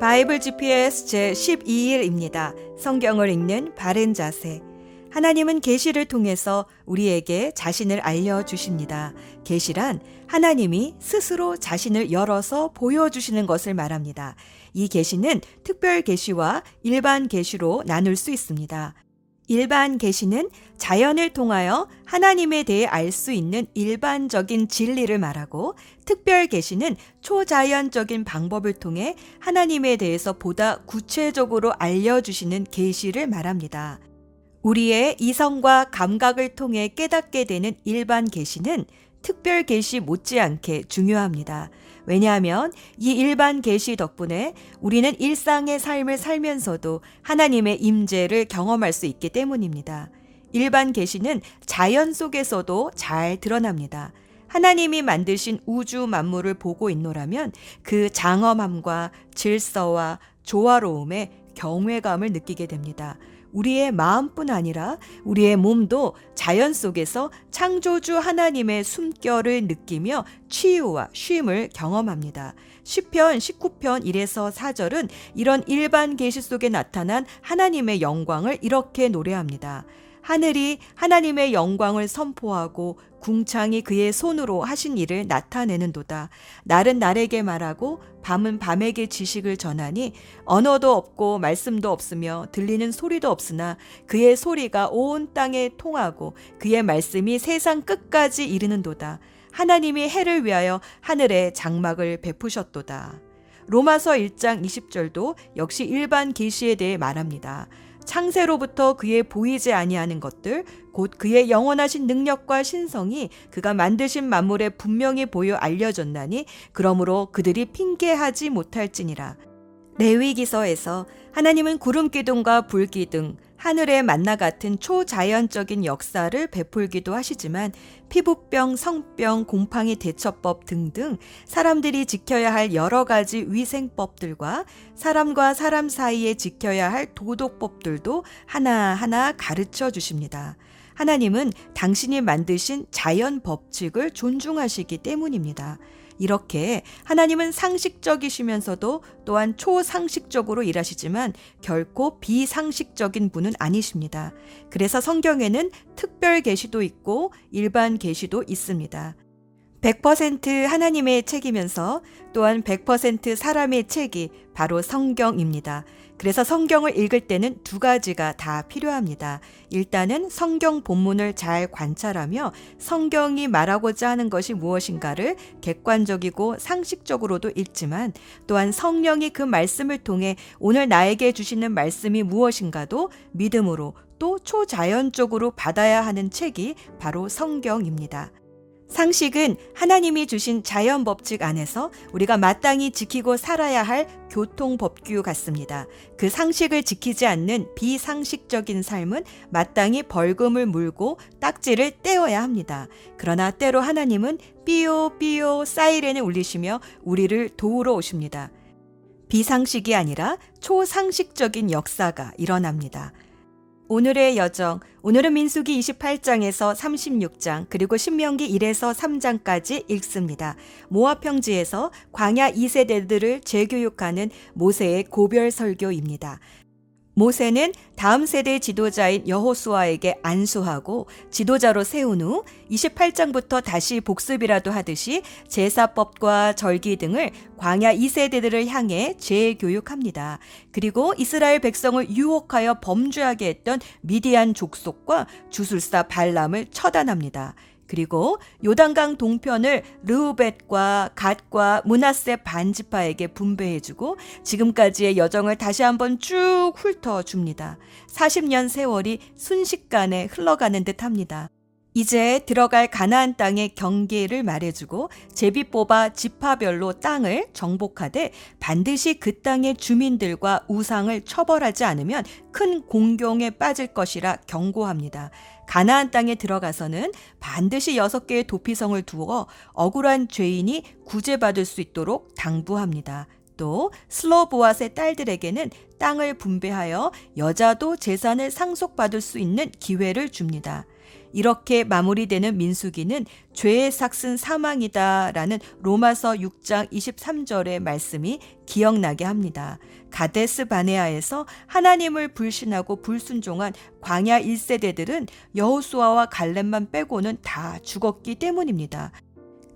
바이블 GPS 제 12일입니다. 성경을 읽는 바른 자세. 하나님은 계시를 통해서 우리에게 자신을 알려 주십니다. 계시란 하나님이 스스로 자신을 열어서 보여 주시는 것을 말합니다. 이 계시는 특별 계시와 일반 계시로 나눌 수 있습니다. 일반 계시는 자연을 통하여 하나님에 대해 알 수 있는 일반적인 진리를 말하고 특별 계시는 초자연적인 방법을 통해 하나님에 대해서 보다 구체적으로 알려주시는 계시를 말합니다. 우리의 이성과 감각을 통해 깨닫게 되는 일반 계시는 특별 계시 못지않게 중요합니다. 왜냐하면 이 일반 계시 덕분에 우리는 일상의 삶을 살면서도 하나님의 임재를 경험할 수 있기 때문입니다. 일반 계시는 자연 속에서도 잘 드러납니다. 하나님이 만드신 우주 만물을 보고 있노라면 그 장엄함과 질서와 조화로움에 경외감을 느끼게 됩니다. 우리의 마음뿐 아니라 우리의 몸도 자연 속에서 창조주 하나님의 숨결을 느끼며 치유와 쉼을 경험합니다. 시편 19편 1에서 4절은 이런 일반 계시 속에 나타난 하나님의 영광을 이렇게 노래합니다. 하늘이 하나님의 영광을 선포하고 궁창이 그의 손으로 하신 일을 나타내는도다. 날은 날에게 말하고 밤은 밤에게 지식을 전하니 언어도 없고 말씀도 없으며 들리는 소리도 없으나 그의 소리가 온 땅에 통하고 그의 말씀이 세상 끝까지 이르는도다. 하나님이 해를 위하여 하늘에 장막을 베푸셨도다. 로마서 1장 20절도 역시 일반 계시에 대해 말합니다. 창세로부터 그의 보이지 아니하는 것들 곧 그의 영원하신 능력과 신성이 그가 만드신 만물에 분명히 보여 알려졌나니 그러므로 그들이 핑계하지 못할지니라. 레위기서에서 하나님은 구름 기둥과 불 기둥 하늘의 만나 같은 초자연적인 역사를 베풀기도 하시지만 피부병, 성병, 곰팡이 대처법 등등 사람들이 지켜야 할 여러 가지 위생법들과 사람과 사람 사이에 지켜야 할 도덕법들도 하나하나 가르쳐 주십니다. 하나님은 당신이 만드신 자연 법칙을 존중하시기 때문입니다. 이렇게 하나님은 상식적이시면서도 또한 초상식적으로 일하시지만 결코 비상식적인 분은 아니십니다. 그래서 성경에는 특별 계시도 있고 일반 계시도 있습니다. 100% 하나님의 책이면서 또한 100% 사람의 책이 바로 성경입니다. 그래서 성경을 읽을 때는 두 가지가 다 필요합니다. 일단은 성경 본문을 잘 관찰하며 성경이 말하고자 하는 것이 무엇인가를 객관적이고 상식적으로도 읽지만 또한 성령이 그 말씀을 통해 오늘 나에게 주시는 말씀이 무엇인가도 믿음으로 또 초자연적으로 받아야 하는 책이 바로 성경입니다. 상식은 하나님이 주신 자연 법칙 안에서 우리가 마땅히 지키고 살아야 할 교통 법규 같습니다. 그 상식을 지키지 않는 비상식적인 삶은 마땅히 벌금을 물고 딱지를 떼어야 합니다. 그러나 때로 하나님은 삐요 삐요 사이렌을 울리시며 우리를 도우러 오십니다. 비상식이 아니라 초상식적인 역사가 일어납니다. 오늘의 여정, 오늘은 민수기 28장에서 36장, 그리고 신명기 1에서 3장까지 읽습니다. 모압 평지에서 광야 2세대들을 재교육하는 모세의 고별 설교입니다. 모세는 다음 세대 지도자인 여호수아에게 안수하고 지도자로 세운 후 28장부터 다시 복습이라도 하듯이 제사법과 절기 등을 광야 2세대들을 향해 재교육합니다. 그리고 이스라엘 백성을 유혹하여 범죄하게 했던 미디안 족속과 주술사 발람을 처단합니다. 그리고 요단강 동편을 르우벳과 갓과 문하세 반지파에게 분배해주고 지금까지의 여정을 다시 한번 쭉 훑어줍니다. 40년 세월이 순식간에 흘러가는 듯 합니다. 이제 들어갈 가나안 땅의 경계를 말해주고 제비 뽑아 지파별로 땅을 정복하되 반드시 그 땅의 주민들과 우상을 처벌하지 않으면 큰 공경에 빠질 것이라 경고합니다. 가나안 땅에 들어가서는 반드시 여섯 개의 도피성을 두어 억울한 죄인이 구제받을 수 있도록 당부합니다. 또 슬로보아스의 딸들에게는 땅을 분배하여 여자도 재산을 상속받을 수 있는 기회를 줍니다. 이렇게 마무리되는 민수기는 죄의 삭슨 사망이다라는 로마서 6장 23절의 말씀이 기억나게 합니다. 가데스 바네아에서 하나님을 불신하고 불순종한 광야 1세대들은 여호수아와 갈렙만 빼고는 다 죽었기 때문입니다.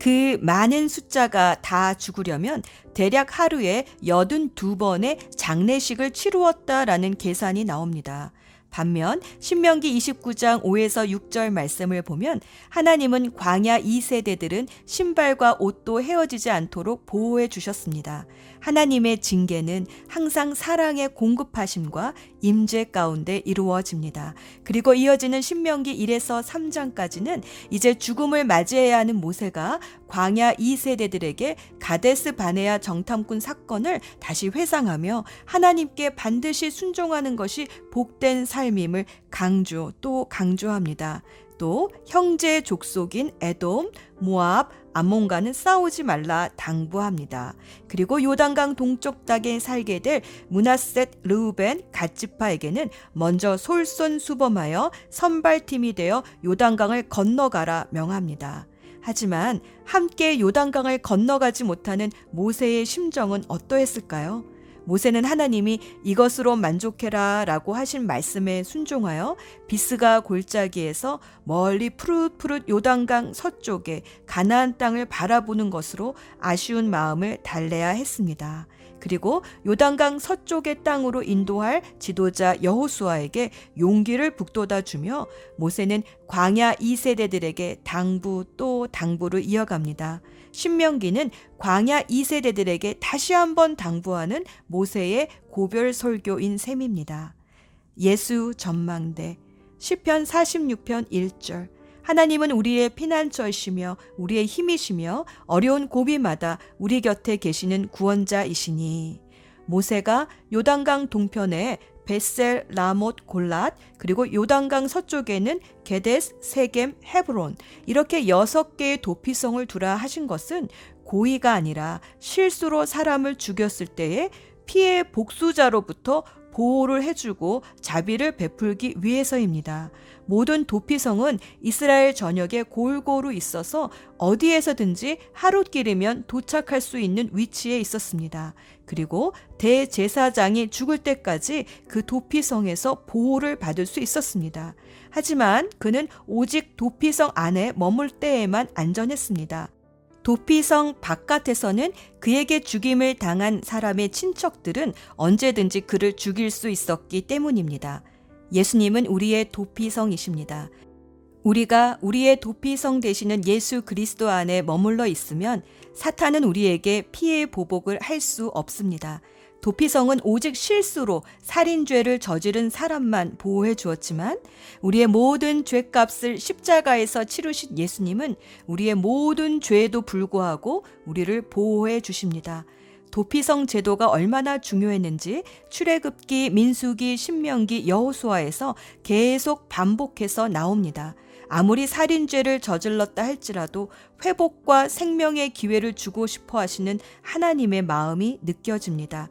그 많은 숫자가 다 죽으려면 대략 하루에 82번의 장례식을 치루었다라는 계산이 나옵니다. 반면 신명기 29장 5에서 6절 말씀을 보면 하나님은 광야 2세대들은 신발과 옷도 헤어지지 않도록 보호해 주셨습니다. 하나님의 징계는 항상 사랑의 공급하심과 임재 가운데 이루어집니다. 그리고 이어지는 신명기 1에서 3장까지는 이제 죽음을 맞이해야 하는 모세가 광야 2세대들에게 가데스 바네아 정탐꾼 사건을 다시 회상하며 하나님께 반드시 순종하는 것이 복된 삶임을 강조 또 강조합니다. 또 형제 족속인 에돔, 모압, 암몬과는 싸우지 말라 당부합니다. 그리고 요단강 동쪽 땅에 살게 될 문하셋 르우벤 갓지파에게는 먼저 솔선수범하여 선발팀이 되어 요단강을 건너가라 명합니다. 하지만 함께 요단강을 건너가지 못하는 모세의 심정은 어떠했을까요? 모세는 하나님이 이것으로 만족해라 라고 하신 말씀에 순종하여 비스가 골짜기에서 멀리 푸릇푸릇 요단강 서쪽에 가나안 땅을 바라보는 것으로 아쉬운 마음을 달래야 했습니다. 그리고 요단강 서쪽의 땅으로 인도할 지도자 여호수아에게 용기를 북돋아 주며 모세는 광야 2세대들에게 당부 또 당부를 이어갑니다. 신명기는 광야 2세대들에게 다시 한번 당부하는 모세의 고별 설교인 셈입니다. 예수 전망대 시편 46편 1절 하나님은 우리의 피난처이시며 우리의 힘이시며 어려운 고비마다 우리 곁에 계시는 구원자이시니 모세가 요단강 동편에 베셀, 라못, 골랏, 그리고 요단강 서쪽에는 게데스, 세겜, 헤브론 이렇게 여섯 개의 도피성을 두라 하신 것은 고의가 아니라 실수로 사람을 죽였을 때에 피해 복수자로부터 보호를 해주고 자비를 베풀기 위해서입니다. 모든 도피성은 이스라엘 전역에 골고루 있어서 어디에서든지 하룻길이면 도착할 수 있는 위치에 있었습니다. 그리고 대제사장이 죽을 때까지 그 도피성에서 보호를 받을 수 있었습니다. 하지만 그는 오직 도피성 안에 머물 때에만 안전했습니다. 도피성 바깥에서는 그에게 죽임을 당한 사람의 친척들은 언제든지 그를 죽일 수 있었기 때문입니다. 예수님은 우리의 도피성이십니다. 우리가 우리의 도피성 되시는 예수 그리스도 안에 머물러 있으면 사탄은 우리에게 피해 보복을 할 수 없습니다. 도피성은 오직 실수로 살인죄를 저지른 사람만 보호해 주었지만 우리의 모든 죄값을 십자가에서 치르신 예수님은 우리의 모든 죄에도 불구하고 우리를 보호해 주십니다. 도피성 제도가 얼마나 중요했는지 출애굽기, 민수기, 신명기, 여호수아에서 계속 반복해서 나옵니다. 아무리 살인죄를 저질렀다 할지라도 회복과 생명의 기회를 주고 싶어 하시는 하나님의 마음이 느껴집니다.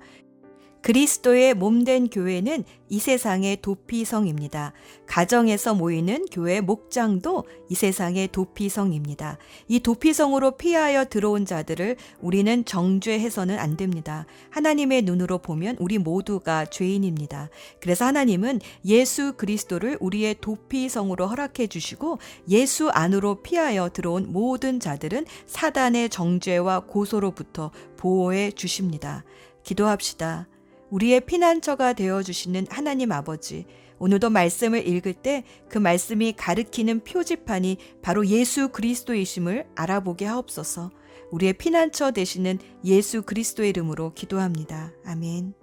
그리스도의 몸된 교회는 이 세상의 도피성입니다. 가정에서 모이는 교회 목장도 이 세상의 도피성입니다. 이 도피성으로 피하여 들어온 자들을 우리는 정죄해서는 안 됩니다. 하나님의 눈으로 보면 우리 모두가 죄인입니다. 그래서 하나님은 예수 그리스도를 우리의 도피성으로 허락해 주시고 예수 안으로 피하여 들어온 모든 자들은 사단의 정죄와 고소로부터 보호해 주십니다. 기도합시다. 우리의 피난처가 되어 주시는 하나님 아버지, 오늘도 말씀을 읽을 때 그 말씀이 가르키는 표지판이 바로 예수 그리스도이심을 알아보게 하옵소서. 우리의 피난처 되시는 예수 그리스도의 이름으로 기도합니다. 아멘.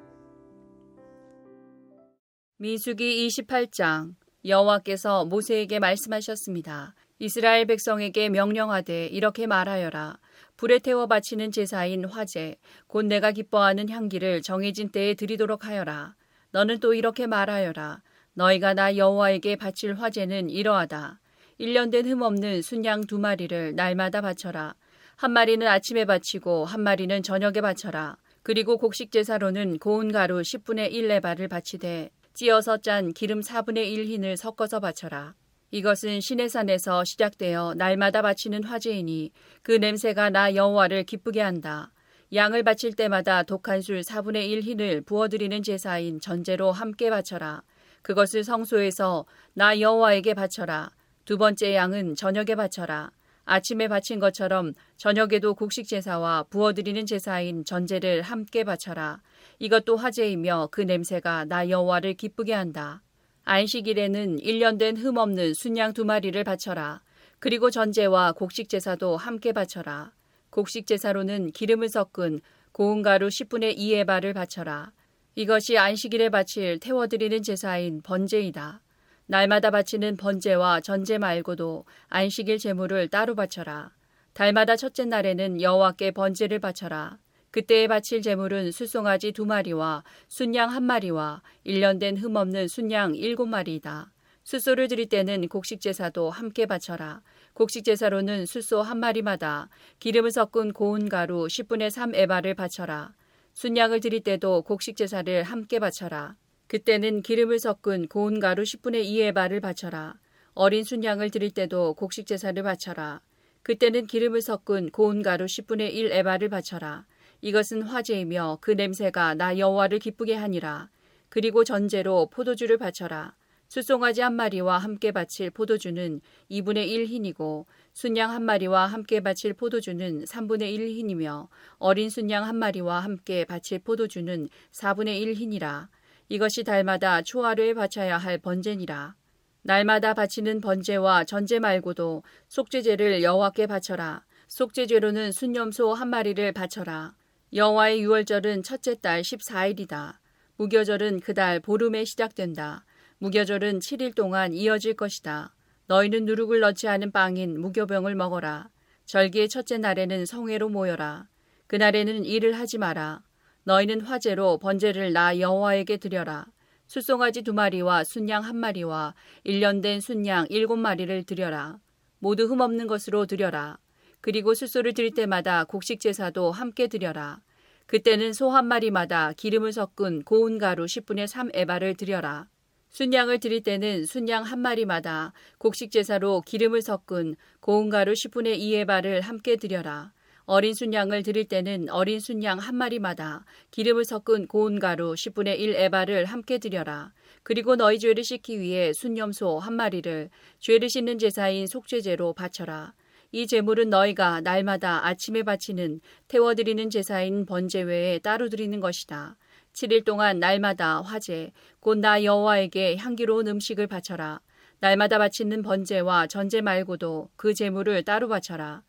미수기 28장 여호와께서 모세에게 말씀하셨습니다. 이스라엘 백성에게 명령하되 이렇게 말하여라. 불에 태워 바치는 제사인 화제, 곧 내가 기뻐하는 향기를 정해진 때에 드리도록 하여라. 너는 또 이렇게 말하여라. 너희가 나 여호와에게 바칠 화제는 이러하다. 1년 된 흠 없는 순양 두 마리를 날마다 바쳐라. 한 마리는 아침에 바치고 한 마리는 저녁에 바쳐라. 그리고 곡식 제사로는 고운 가루 10분의 1 레바를 바치되 찌어서 짠 기름 4분의 1 흰을 섞어서 바쳐라. 이것은 시내산에서 시작되어 날마다 바치는 화제이니 그 냄새가 나 여호와를 기쁘게 한다. 양을 바칠 때마다 독한 술 4분의 1 흰을 부어드리는 제사인 전제로 함께 바쳐라. 그것을 성소에서 나 여호와에게 바쳐라. 두 번째 양은 저녁에 바쳐라. 아침에 바친 것처럼 저녁에도 곡식 제사와 부어드리는 제사인 전제를 함께 바쳐라. 이것도 화제이며 그 냄새가 나 여호와를 기쁘게 한다. 안식일에는 1년 된 흠없는 순양 두 마리를 바쳐라. 그리고 전제와 곡식 제사도 함께 바쳐라. 곡식 제사로는 기름을 섞은 고운 가루 10분의 2의 발을 바쳐라. 이것이 안식일에 바칠 태워드리는 제사인 번제이다. 날마다 바치는 번제와 전제 말고도 안식일 제물을 따로 바쳐라. 달마다 첫째 날에는 여호와께 번제를 바쳐라. 그때에 바칠 제물은 수송아지 두 마리와 순양 한 마리와 일년된 흠 없는 순양 일곱 마리이다. 수소를 드릴 때는 곡식 제사도 함께 바쳐라. 곡식 제사로는 수소 한 마리마다 기름을 섞은 고운 가루 10분의 3 에바를 바쳐라. 순양을 드릴 때도 곡식 제사를 함께 바쳐라. 그때는 기름을 섞은 고운 가루 10분의 2 에바를 바쳐라. 어린 순양을 드릴 때도 곡식 제사를 바쳐라. 그때는 기름을 섞은 고운 가루 10분의 1 에바를 바쳐라. 이것은 화제이며 그 냄새가 나 여호와를 기쁘게 하니라. 그리고 전제로 포도주를 바쳐라. 수송아지 한 마리와 함께 바칠 포도주는 2분의 1 흰이고 순양 한 마리와 함께 바칠 포도주는 3분의 1 흰이며 어린 순양 한 마리와 함께 바칠 포도주는 4분의 1 흰이라. 이것이 달마다 초하루에 바쳐야 할 번제니라. 날마다 바치는 번제와 전제 말고도 속죄제를 여호와께 바쳐라. 속죄제로는 순염소 한 마리를 바쳐라. 여호와의 유월절은 첫째 달 14일이다. 무교절은 그 달 보름에 시작된다. 무교절은 7일 동안 이어질 것이다. 너희는 누룩을 넣지 않은 빵인 무교병을 먹어라. 절기의 첫째 날에는 성회로 모여라. 그날에는 일을 하지 마라. 너희는 화제로 번제를 나 여호와에게 드려라. 수송아지 두 마리와 순양 한 마리와 일년된 순양 일곱 마리를 드려라. 모두 흠없는 것으로 드려라. 그리고 수소를 드릴 때마다 곡식 제사도 함께 드려라. 그때는 소 한 마리마다 기름을 섞은 고운 가루 10분의 3 에바를 드려라. 순양을 드릴 때는 순양 한 마리마다 곡식 제사로 기름을 섞은 고운 가루 10분의 2 에바를 함께 드려라. 어린 순양을 드릴 때는 어린 순양 한 마리마다 기름을 섞은 고운 가루 10분의 1 에바를 함께 드려라. 그리고 너희 죄를 씻기 위해 순염소 한 마리를 죄를 씻는 제사인 속죄제로 바쳐라. 이 제물은 너희가 날마다 아침에 바치는 태워드리는 제사인 번제 외에 따로 드리는 것이다. 7일 동안 날마다 화제, 곧 나 여호와에게 향기로운 음식을 바쳐라. 날마다 바치는 번제와 전제 말고도 그 제물을 따로 바쳐라.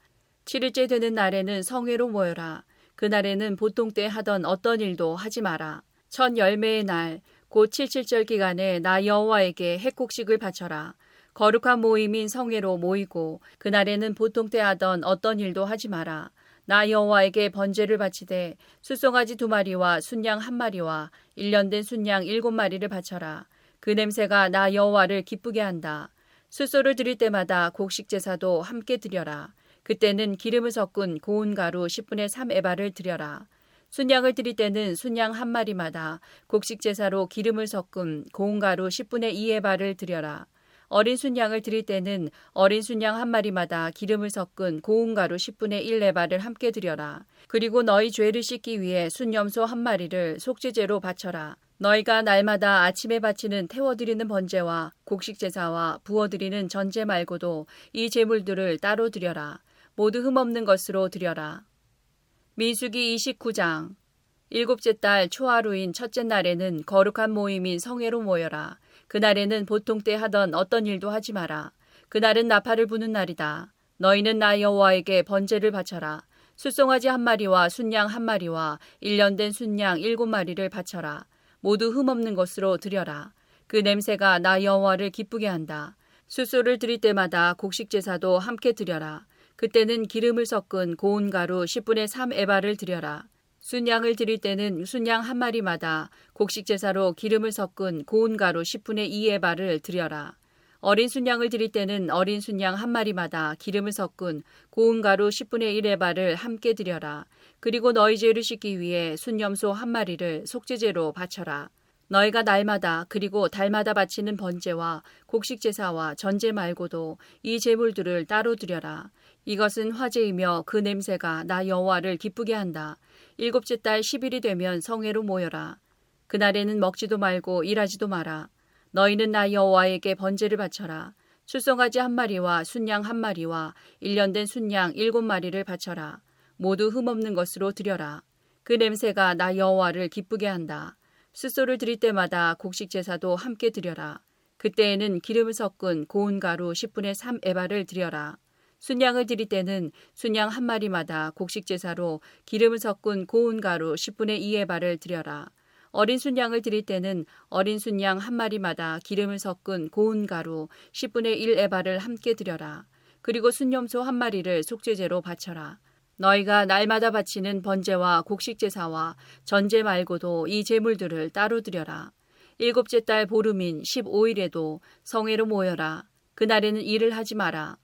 7일째 되는 날에는 성회로 모여라. 그날에는 보통 때 하던 어떤 일도 하지 마라. 첫 열매의 날, 곧 칠칠절 기간에 나 여호와에게 핵곡식을 바쳐라. 거룩한 모임인 성회로 모이고 그날에는 보통 때 하던 어떤 일도 하지 마라. 나 여호와에게 번제를 바치되 수송아지 두 마리와 순양 한 마리와 일년된 순양 일곱 마리를 바쳐라. 그 냄새가 나 여호와를 기쁘게 한다. 수소를 드릴 때마다 곡식 제사도 함께 드려라. 그때는 기름을 섞은 고운 가루 10분의 3 에바를 드려라. 순양을 드릴 때는 순양 한 마리마다 곡식 제사로 기름을 섞은 고운 가루 10분의 2 에바를 드려라. 어린 순양을 드릴 때는 어린 순양 한 마리마다 기름을 섞은 고운 가루 10분의 1 레바를 함께 드려라. 그리고 너희 죄를 씻기 위해 순염소 한 마리를 속죄제로 바쳐라. 너희가 날마다 아침에 바치는 태워드리는 번제와 곡식 제사와 부어드리는 전제 말고도 이 제물들을 따로 드려라. 모두 흠없는 것으로 드려라. 민수기 29장 일곱째 달 초하루인 첫째 날에는 거룩한 모임인 성회로 모여라. 그날에는 보통 때 하던 어떤 일도 하지 마라. 그날은 나팔을 부는 날이다. 너희는 나 여호와에게 번제를 바쳐라. 수송아지 한 마리와 순양 한 마리와 일년된 순양 일곱 마리를 바쳐라. 모두 흠없는 것으로 드려라. 그 냄새가 나 여호와를 기쁘게 한다. 수소를 드릴 때마다 곡식 제사도 함께 드려라. 그때는 기름을 섞은 고운 가루 10분의 3 에바를 드려라. 순양을 드릴 때는 순양 한 마리마다 곡식 제사로 기름을 섞은 고운 가루 10분의 2의 발을 드려라. 어린 순양을 드릴 때는 어린 순양 한 마리마다 기름을 섞은 고운 가루 10분의 1의 발을 함께 드려라. 그리고 너희 죄를 씻기 위해 순염소 한 마리를 속죄제로 바쳐라. 너희가 날마다 그리고 달마다 바치는 번제와 곡식 제사와 전제 말고도 이 제물들을 따로 드려라. 이것은 화제이며 그 냄새가 나 여호와를 기쁘게 한다. 일곱째 달 10일이 되면 성회로 모여라. 그날에는 먹지도 말고 일하지도 마라. 너희는 나 여호와에게 번제를 바쳐라. 출성가지 한 마리와 순양 한 마리와 일년된 순양 일곱 마리를 바쳐라. 모두 흠없는 것으로 드려라. 그 냄새가 나 여호와를 기쁘게 한다. 숫소를 드릴 때마다 곡식 제사도 함께 드려라. 그때에는 기름을 섞은 고운 가루 10분의 3 에바를 드려라. 순양을 드릴 때는 순양 한 마리마다 곡식 제사로 기름을 섞은 고운 가루 10분의 2 에바를 드려라. 어린 순양을 드릴 때는 어린 순양 한 마리마다 기름을 섞은 고운 가루 10분의 1 에바를 함께 드려라. 그리고 순염소 한 마리를 속죄제로 바쳐라. 너희가 날마다 바치는 번제와 곡식 제사와 전제 말고도 이 제물들을 따로 드려라. 일곱째 달 보름인 15일에도 성회로 모여라. 그날에는 일을 하지 마라.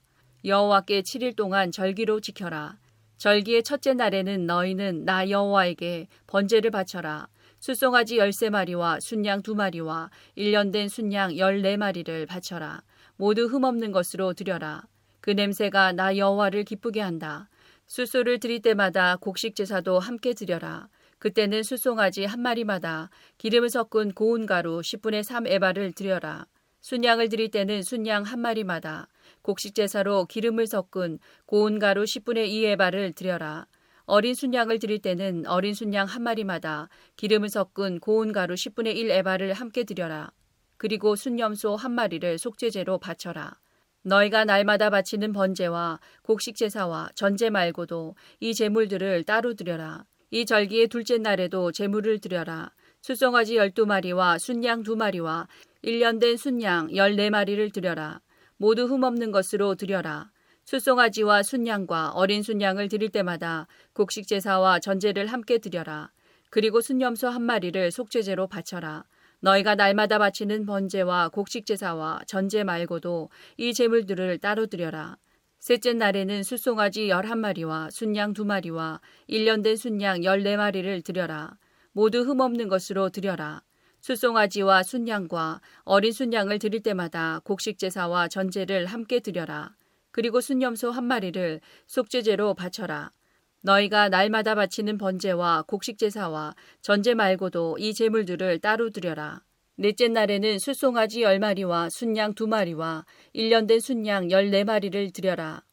여호와께 7일 동안 절기로 지켜라. 절기의 첫째 날에는 너희는 나 여호와에게 번제를 바쳐라. 수송아지 열세 마리와 순양 두 마리와 일년된 순양 열네 마리를 바쳐라. 모두 흠없는 것으로 드려라. 그 냄새가 나 여호와를 기쁘게 한다. 수소를 드릴 때마다 곡식 제사도 함께 드려라. 그때는 수송아지 한 마리마다 기름을 섞은 고운 가루 10분의 3 에바를 드려라. 순양을 드릴 때는 순양 한 마리마다 곡식 제사로 기름을 섞은 고운 가루 10분의 2 에바를 드려라. 어린 순양을 드릴 때는 어린 순양 한 마리마다 기름을 섞은 고운 가루 10분의 1 에바를 함께 드려라. 그리고 순염소 한 마리를 속죄제로 바쳐라. 너희가 날마다 바치는 번제와 곡식 제사와 전제 말고도 이 제물들을 따로 드려라. 이 절기의 둘째 날에도 제물을 드려라. 수송아지 열두 마리와 순양 두 마리와 일년된 순양 열네 마리를 드려라. 모두 흠없는 것으로 드려라. 수송아지와 순양과 어린 순양을 드릴 때마다 곡식 제사와 전제를 함께 드려라. 그리고 순염소 한 마리를 속죄제로 바쳐라. 너희가 날마다 바치는 번제와 곡식 제사와 전제 말고도 이 제물들을 따로 드려라. 셋째 날에는 숫송아지 열한 마리와 순양 두 마리와 일년된 순양 열네 마리를 드려라. 모두 흠없는 것으로 드려라. 숫송아지와 순양과 어린 순양을 드릴 때마다 곡식 제사와 전제를 함께 드려라. 그리고 순염소 한 마리를 속죄제로 바쳐라. 너희가 날마다 바치는 번제와 곡식 제사와 전제 말고도 이 제물들을 따로 드려라. 넷째 날에는 숫송아지 열 마리와 순양 두 마리와 일년된 순양 열네 마리를 드려라.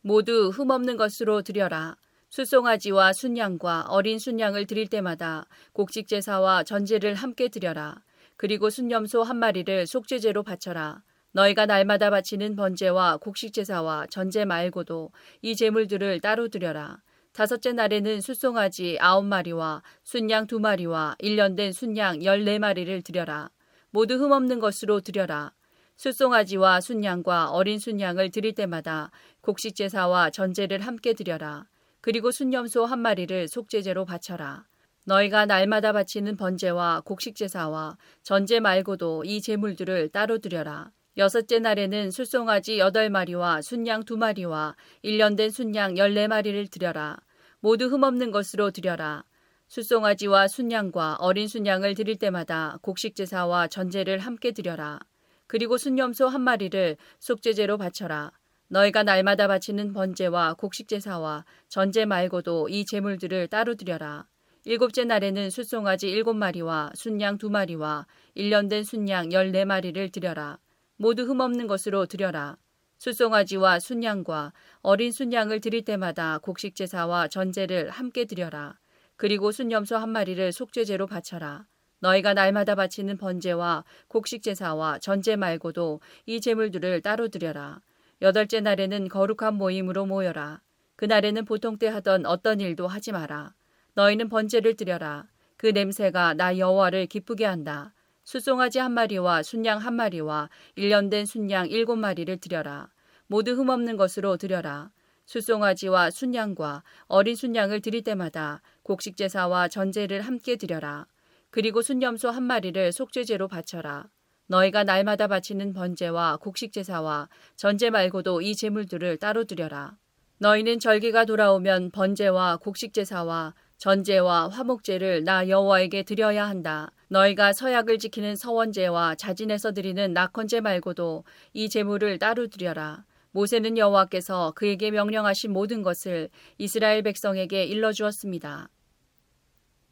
모두 흠없는 것으로 드려라. 숫송아지와 순양과 어린 순양을 드릴 때마다 곡식 제사와 전제를 함께 드려라. 그리고 순염소 한 마리를 속죄제로 바쳐라. 너희가 날마다 바치는 번제와 곡식 제사와 전제 말고도 이 제물들을 따로 드려라. 다섯째 날에는 숫송아지 아홉 마리와 순양 두 마리와 일년된 순양 열네 마리를 드려라. 모두 흠없는 것으로 드려라. 숫송아지와 순양과 어린 순양을 드릴 때마다 곡식 제사와 전제를 함께 드려라. 그리고 순염소 한 마리를 속죄제로 바쳐라. 너희가 날마다 바치는 번제와 곡식 제사와 전제 말고도 이 제물들을 따로 드려라. 여섯째 날에는 숫송아지 여덟 마리와 순양 두 마리와 일년된 순양 열네 마리를 드려라. 모두 흠없는 것으로 드려라. 숫송아지와 순양과 어린 순양을 드릴 때마다 곡식 제사와 전제를 함께 드려라. 그리고 순염소 한 마리를 속죄제로 바쳐라. 너희가 날마다 바치는 번제와 곡식 제사와 전제 말고도 이 제물들을 따로 드려라. 일곱째 날에는 숫송아지 일곱 마리와 순양 두 마리와 일년된 순양 열네 마리를 드려라. 모두 흠없는 것으로 드려라. 숫송아지와 순양과 어린 순양을 드릴 때마다 곡식 제사와 전제를 함께 드려라. 그리고 순염소 한 마리를 속죄제로 바쳐라. 너희가 날마다 바치는 번제와 곡식 제사와 전제 말고도 이 제물들을 따로 드려라. 여덟째 날에는 거룩한 모임으로 모여라. 그날에는 보통 때 하던 어떤 일도 하지 마라. 너희는 번제를 드려라. 그 냄새가 나 여호와를 기쁘게 한다. 수송아지 한 마리와 순양 한 마리와 일년된 순양 일곱 마리를 드려라. 모두 흠없는 것으로 드려라. 수송아지와 순양과 어린 순양을 드릴 때마다 곡식 제사와 전제를 함께 드려라. 그리고 순염소 한 마리를 속죄제로 바쳐라. 너희가 날마다 바치는 번제와 곡식 제사와 전제 말고도 이 제물들을 따로 드려라. 너희는 절기가 돌아오면 번제와 곡식 제사와 전제와 화목제를 나 여호와에게 드려야 한다. 너희가 서약을 지키는 서원제와 자진해서 드리는 낙헌제 말고도 이 제물을 따로 드려라. 모세는 여호와께서 그에게 명령하신 모든 것을 이스라엘 백성에게 일러 주었습니다.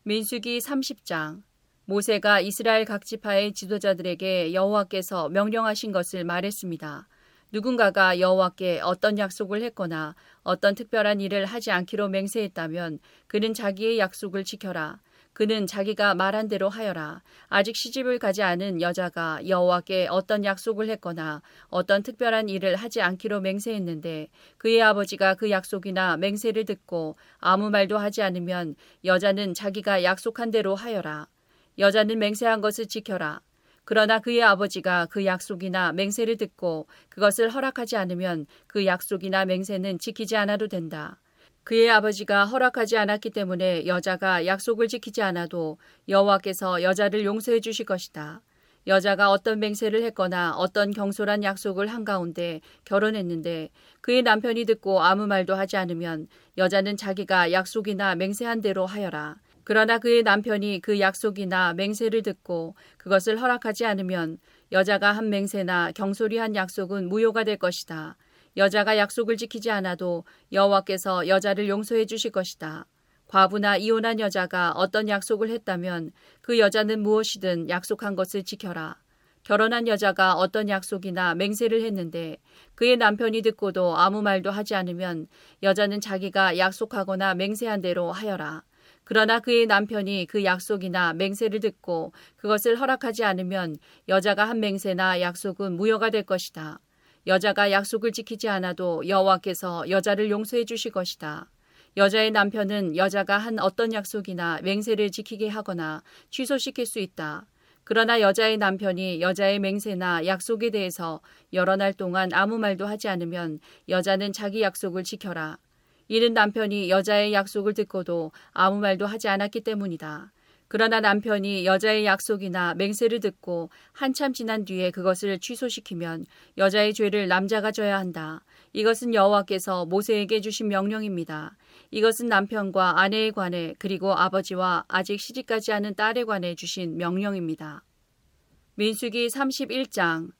민수기 30장 모세가 이스라엘 각 지파의 지도자들에게 여호와께서 명령하신 것을 말했습니다. 누군가가 여호와께 어떤 약속을 했거나 어떤 특별한 일을 하지 않기로 맹세했다면 그는 자기의 약속을 지켜라. 그는 자기가 말한 대로 하여라. 아직 시집을 가지 않은 여자가 여호와께 어떤 약속을 했거나 어떤 특별한 일을 하지 않기로 맹세했는데 그의 아버지가 그 약속이나 맹세를 듣고 아무 말도 하지 않으면 여자는 자기가 약속한 대로 하여라. 여자는 맹세한 것을 지켜라. 그러나 그의 아버지가 그 약속이나 맹세를 듣고 그것을 허락하지 않으면 그 약속이나 맹세는 지키지 않아도 된다. 그의 아버지가 허락하지 않았기 때문에 여자가 약속을 지키지 않아도 여호와께서 여자를 용서해 주실 것이다. 여자가 어떤 맹세를 했거나 어떤 경솔한 약속을 한 가운데 결혼했는데 그의 남편이 듣고 아무 말도 하지 않으면 여자는 자기가 약속이나 맹세한 대로 하여라. 그러나 그의 남편이 그 약속이나 맹세를 듣고 그것을 허락하지 않으면 여자가 한 맹세나 경솔이 한 약속은 무효가 될 것이다. 여자가 약속을 지키지 않아도 여호와께서 여자를 용서해 주실 것이다. 과부나 이혼한 여자가 어떤 약속을 했다면 그 여자는 무엇이든 약속한 것을 지켜라. 결혼한 여자가 어떤 약속이나 맹세를 했는데 그의 남편이 듣고도 아무 말도 하지 않으면 여자는 자기가 약속하거나 맹세한 대로 하여라. 그러나 그의 남편이 그 약속이나 맹세를 듣고 그것을 허락하지 않으면 여자가 한 맹세나 약속은 무효가 될 것이다. 여자가 약속을 지키지 않아도 여호와께서 여자를 용서해 주실 것이다. 여자의 남편은 여자가 한 어떤 약속이나 맹세를 지키게 하거나 취소시킬 수 있다. 그러나 여자의 남편이 여자의 맹세나 약속에 대해서 여러 날 동안 아무 말도 하지 않으면 여자는 자기 약속을 지켜라. 이는 남편이 여자의 약속을 듣고도 아무 말도 하지 않았기 때문이다. 그러나 남편이 여자의 약속이나 맹세를 듣고 한참 지난 뒤에 그것을 취소시키면 여자의 죄를 남자가 져야 한다. 이것은 여호와께서 모세에게 주신 명령입니다. 이것은 남편과 아내에 관해 그리고 아버지와 아직 시집가지 않은 딸에 관해 주신 명령입니다. 민수기 31장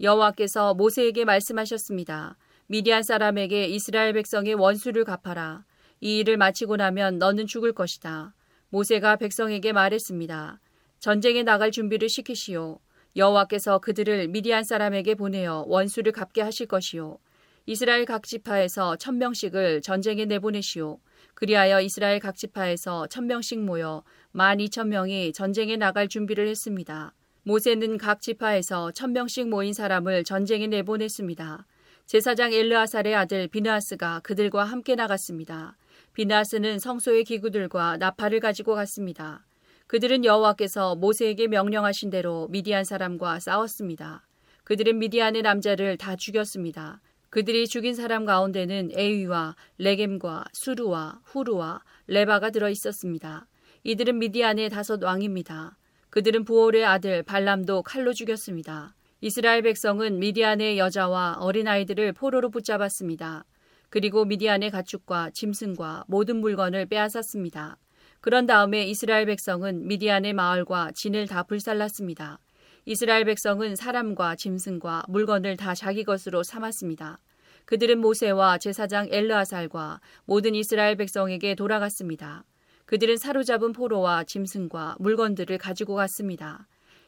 여호와께서 모세에게 말씀하셨습니다. 미디안 사람에게 이스라엘 백성의 원수를 갚아라. 이 일을 마치고 나면 너는 죽을 것이다. 모세가 백성에게 말했습니다. 전쟁에 나갈 준비를 시키시오. 여호와께서 그들을 미디안 사람에게 보내어 원수를 갚게 하실 것이요. 이스라엘 각 지파에서 천 명씩을 전쟁에 내보내시오. 그리하여 이스라엘 각 지파에서 천 명씩 모여 만 이천 명이 전쟁에 나갈 준비를 했습니다. 모세는 각 지파에서 천 명씩 모인 사람을 전쟁에 내보냈습니다. 제사장 엘르아살의 아들 비나스가 그들과 함께 나갔습니다. 비나스는 성소의 기구들과 나팔을 가지고 갔습니다. 그들은 여호와께서 모세에게 명령하신 대로 미디안 사람과 싸웠습니다. 그들은 미디안의 남자를 다 죽였습니다. 그들이 죽인 사람 가운데는 에위와 레겜과 수루와 후루와 레바가 들어 있었습니다. 이들은 미디안의 다섯 왕입니다. 그들은 부올의 아들 발람도 칼로 죽였습니다. 이스라엘 백성은 미디안의 여자와 어린아이들을 포로로 붙잡았습니다. 그리고 미디안의 가축과 짐승과 모든 물건을 빼앗았습니다. 그런 다음에 이스라엘 백성은 미디안의 마을과 진을 다 불살랐습니다. 이스라엘 백성은 사람과 짐승과 물건을 다 자기 것으로 삼았습니다. 그들은 모세와 제사장 엘르아살과 모든 이스라엘 백성에게 돌아갔습니다. 그들은 사로잡은 포로와 짐승과 물건들을 가지고 갔습니다.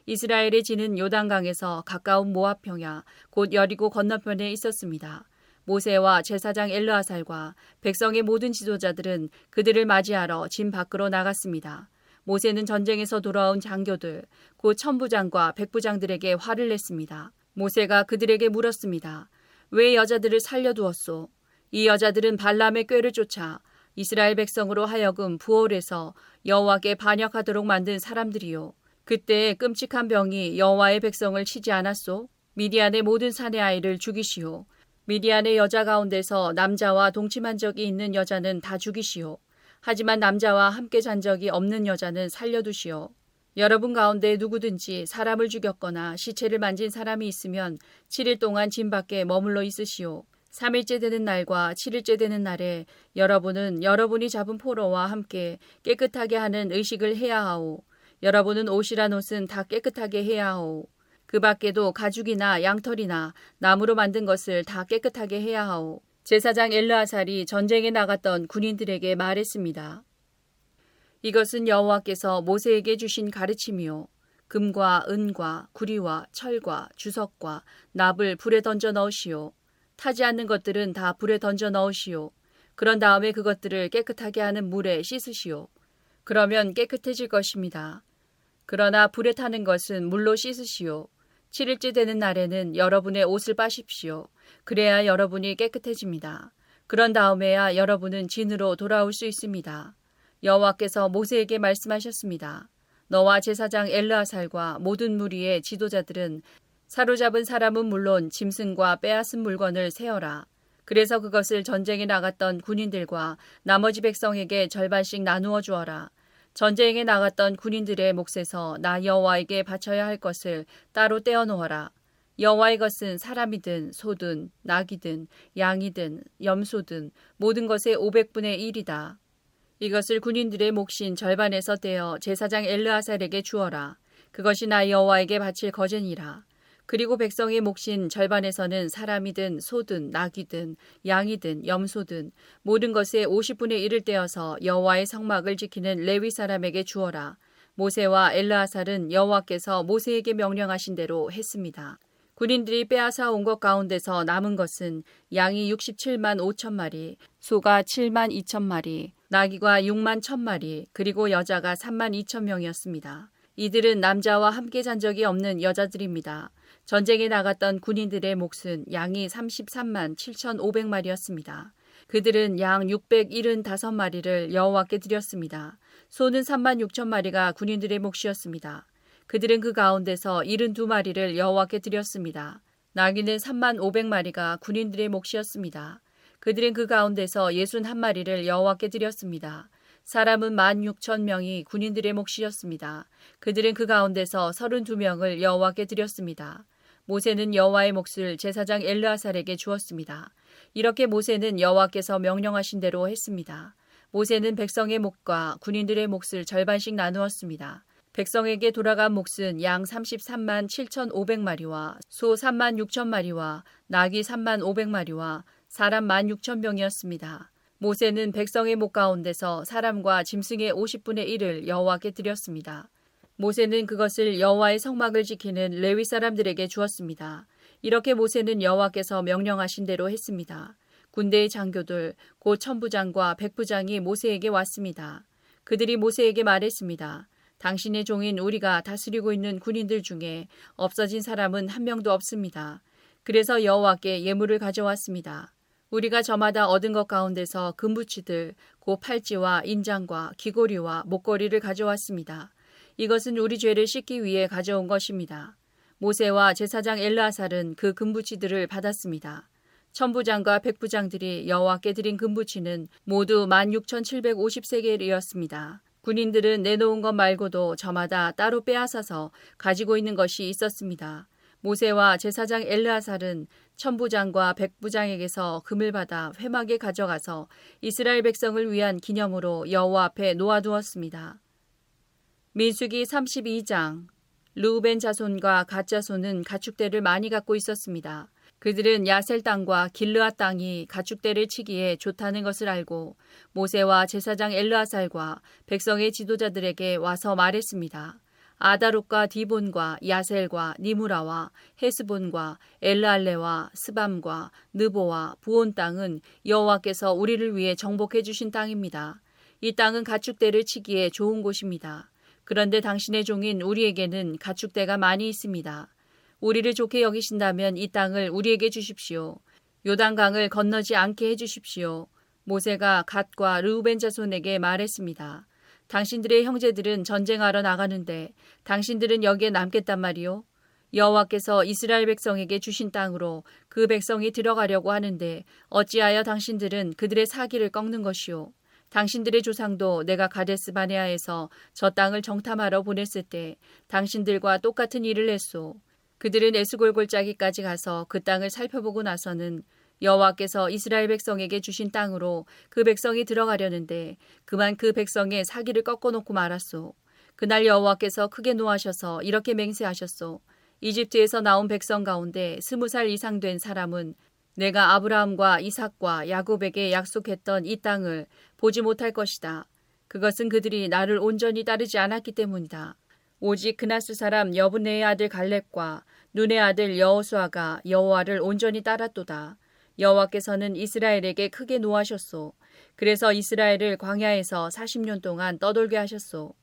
이스라엘의 진은 요단강에서 가까운 모압 평야 곧 여리고 건너편에 있었습니다. 모세와 제사장 엘르아살과 백성의 모든 지도자들은 그들을 맞이하러 진 밖으로 나갔습니다. 모세는 전쟁에서 돌아온 장교들, 곧 천부장과 백부장들에게 화를 냈습니다. 모세가 그들에게 물었습니다. 왜 여자들을 살려두었소? 이 여자들은 발람의 꾀를 쫓아 이스라엘 백성으로 하여금 부월에서 여호와께 반역하도록 만든 사람들이요. 그때 끔찍한 병이 여호와의 백성을 치지 않았소? 미디안의 모든 사내 아이를 죽이시오. 미디안의 여자 가운데서 남자와 동침한 적이 있는 여자는 다 죽이시오. 하지만 남자와 함께 잔 적이 없는 여자는 살려두시오. 여러분 가운데 누구든지 사람을 죽였거나 시체를 만진 사람이 있으면 7일 동안 진 밖에 머물러 있으시오. 3일째 되는 날과 7일째 되는 날에 여러분은 여러분이 잡은 포로와 함께 깨끗하게 하는 의식을 해야 하오. 여러분은 옷이란 옷은 다 깨끗하게 해야 하오. 그 밖에도 가죽이나 양털이나 나무로 만든 것을 다 깨끗하게 해야 하오. 제사장 엘르아살이 전쟁에 나갔던 군인들에게 말했습니다. 이것은 여호와께서 모세에게 주신 가르침이요. 금과 은과 구리와 철과 주석과 납을 불에 던져 넣으시오. 타지 않는 것들은 다 불에 던져 넣으시오. 그런 다음에 그것들을 깨끗하게 하는 물에 씻으시오. 그러면 깨끗해질 것입니다. 그러나 불에 타는 것은 물로 씻으시오. 7일째 되는 날에는 여러분의 옷을 빠십시오. 그래야 여러분이 깨끗해집니다. 그런 다음에야 여러분은 진으로 돌아올 수 있습니다. 여호와께서 모세에게 말씀하셨습니다. 너와 제사장 엘르아살과 모든 무리의 지도자들은 사로잡은 사람은 물론 짐승과 빼앗은 물건을 세어라. 그래서 그것을 전쟁에 나갔던 군인들과 나머지 백성에게 절반씩 나누어 주어라. 전쟁에 나갔던 군인들의 몫에서 나 여호와에게 바쳐야 할 것을 따로 떼어 놓아라. 여호와의 것은 사람이든 소든 낙이든 양이든 염소든 모든 것의 500분의 1이다. 이것을 군인들의 몫인 절반에서 떼어 제사장 엘르아살에게 주어라. 그것이 나 여호와에게 바칠 거제니라. 그리고 백성의 몫인 절반에서는 사람이든 소든 낙이든 양이든 염소든 모든 것의 50분의 1을 떼어서 여호와의 성막을 지키는 레위 사람에게 주어라. 모세와 엘르아살은 여호와께서 모세에게 명령하신 대로 했습니다. 군인들이 빼앗아 온 것 가운데서 남은 것은 양이 67만 5천 마리, 소가 7만 2천 마리, 나귀가 6만 1천 마리, 그리고 여자가 3만 2천 명이었습니다. 이들은 남자와 함께 잔 적이 없는 여자들입니다. 전쟁에 나갔던 군인들의 몫은 양이 33만 7,500마리였습니다. 그들은 양 675마리를 여호와께 드렸습니다. 소는 3만 6천 마리가 군인들의 몫이었습니다. 그들은 그 가운데서 72마리를 여호와께 드렸습니다. 나귀는 3만 500마리가 군인들의 몫이었습니다. 그들은 그 가운데서 61마리를 여호와께 드렸습니다. 사람은 1만 6천 명이 군인들의 몫이었습니다. 그들은 그 가운데서 32명을 여호와께 드렸습니다. 모세는 여호와의 몫을 제사장 엘르아살에게 주었습니다. 이렇게 모세는 여호와께서 명령하신 대로 했습니다. 모세는 백성의 몫과 군인들의 몫을 절반씩 나누었습니다. 백성에게 돌아간 몫은 양 33만 7,500마리와 소 3만 6천 마리와 낙이 3만 500마리와 사람 1만 6천 명이었습니다. 모세는 백성의 목 가운데서 사람과 짐승의 50분의 1을 여호와께 드렸습니다. 모세는 그것을 여호와의 성막을 지키는 레위 사람들에게 주었습니다. 이렇게 모세는 여호와께서 명령하신 대로 했습니다. 군대의 장교들 곧 천부장과 백부장이 모세에게 왔습니다. 그들이 모세에게 말했습니다. 당신의 종인 우리가 다스리고 있는 군인들 중에 없어진 사람은 한 명도 없습니다. 그래서 여호와께 예물을 가져왔습니다. 우리가 저마다 얻은 것 가운데서 금부치들, 고 팔찌와 인장과 귀고리와 목걸이를 가져왔습니다. 이것은 우리 죄를 씻기 위해 가져온 것입니다. 모세와 제사장 엘르아살은 그 금부치들을 받았습니다. 천부장과 백부장들이 여호와께 드린 금부치는 모두 16,750세겔이었습니다. 군인들은 내놓은 것 말고도 저마다 따로 빼앗아서 가지고 있는 것이 있었습니다. 모세와 제사장 엘르아살은 천부장과 백부장에게서 금을 받아 회막에 가져가서 이스라엘 백성을 위한 기념으로 여호와 앞에 놓아두었습니다. 민수기 32장 루벤 자손과 갓 자손은 가축대를 많이 갖고 있었습니다. 그들은 야셀 땅과 길르아 땅이 가축대를 치기에 좋다는 것을 알고 모세와 제사장 엘르아살과 백성의 지도자들에게 와서 말했습니다. 아다롯과 디본과 야셀과 니무라와 헤스본과 엘라알레와 스밤과 느보와 부온 땅은 여호와께서 우리를 위해 정복해 주신 땅입니다. 이 땅은 가축대를 치기에 좋은 곳입니다. 그런데 당신의 종인 우리에게는 가축대가 많이 있습니다. 우리를 좋게 여기신다면 이 땅을 우리에게 주십시오. 요단강을 건너지 않게 해 주십시오. 모세가 갓과 르우벤 자손에게 말했습니다. 당신들의 형제들은 전쟁하러 나가는데 당신들은 여기에 남겠단 말이요. 여호와께서 이스라엘 백성에게 주신 땅으로 그 백성이 들어가려고 하는데 어찌하여 당신들은 그들의 사기를 꺾는 것이요. 당신들의 조상도 내가 가데스 바네아에서 저 땅을 정탐하러 보냈을 때 당신들과 똑같은 일을 했소. 그들은 에스골골짜기까지 가서 그 땅을 살펴보고 나서는 여호와께서 이스라엘 백성에게 주신 땅으로 그 백성이 들어가려는데 그만 그 백성의 사기를 꺾어놓고 말았소. 그날 여호와께서 크게 노하셔서 이렇게 맹세하셨소. 이집트에서 나온 백성 가운데 스무 살 이상 된 사람은 내가 아브라함과 이삭과 야곱에게 약속했던 이 땅을 보지 못할 것이다. 그것은 그들이 나를 온전히 따르지 않았기 때문이다. 오직 그나스 사람 여분네의 아들 갈렙과 눈의 아들 여호수아가 여호와를 온전히 따랐도다. 여호와께서는 이스라엘에게 크게 노하셨소. 그래서 이스라엘을 광야에서 40년 동안 떠돌게 하셨소.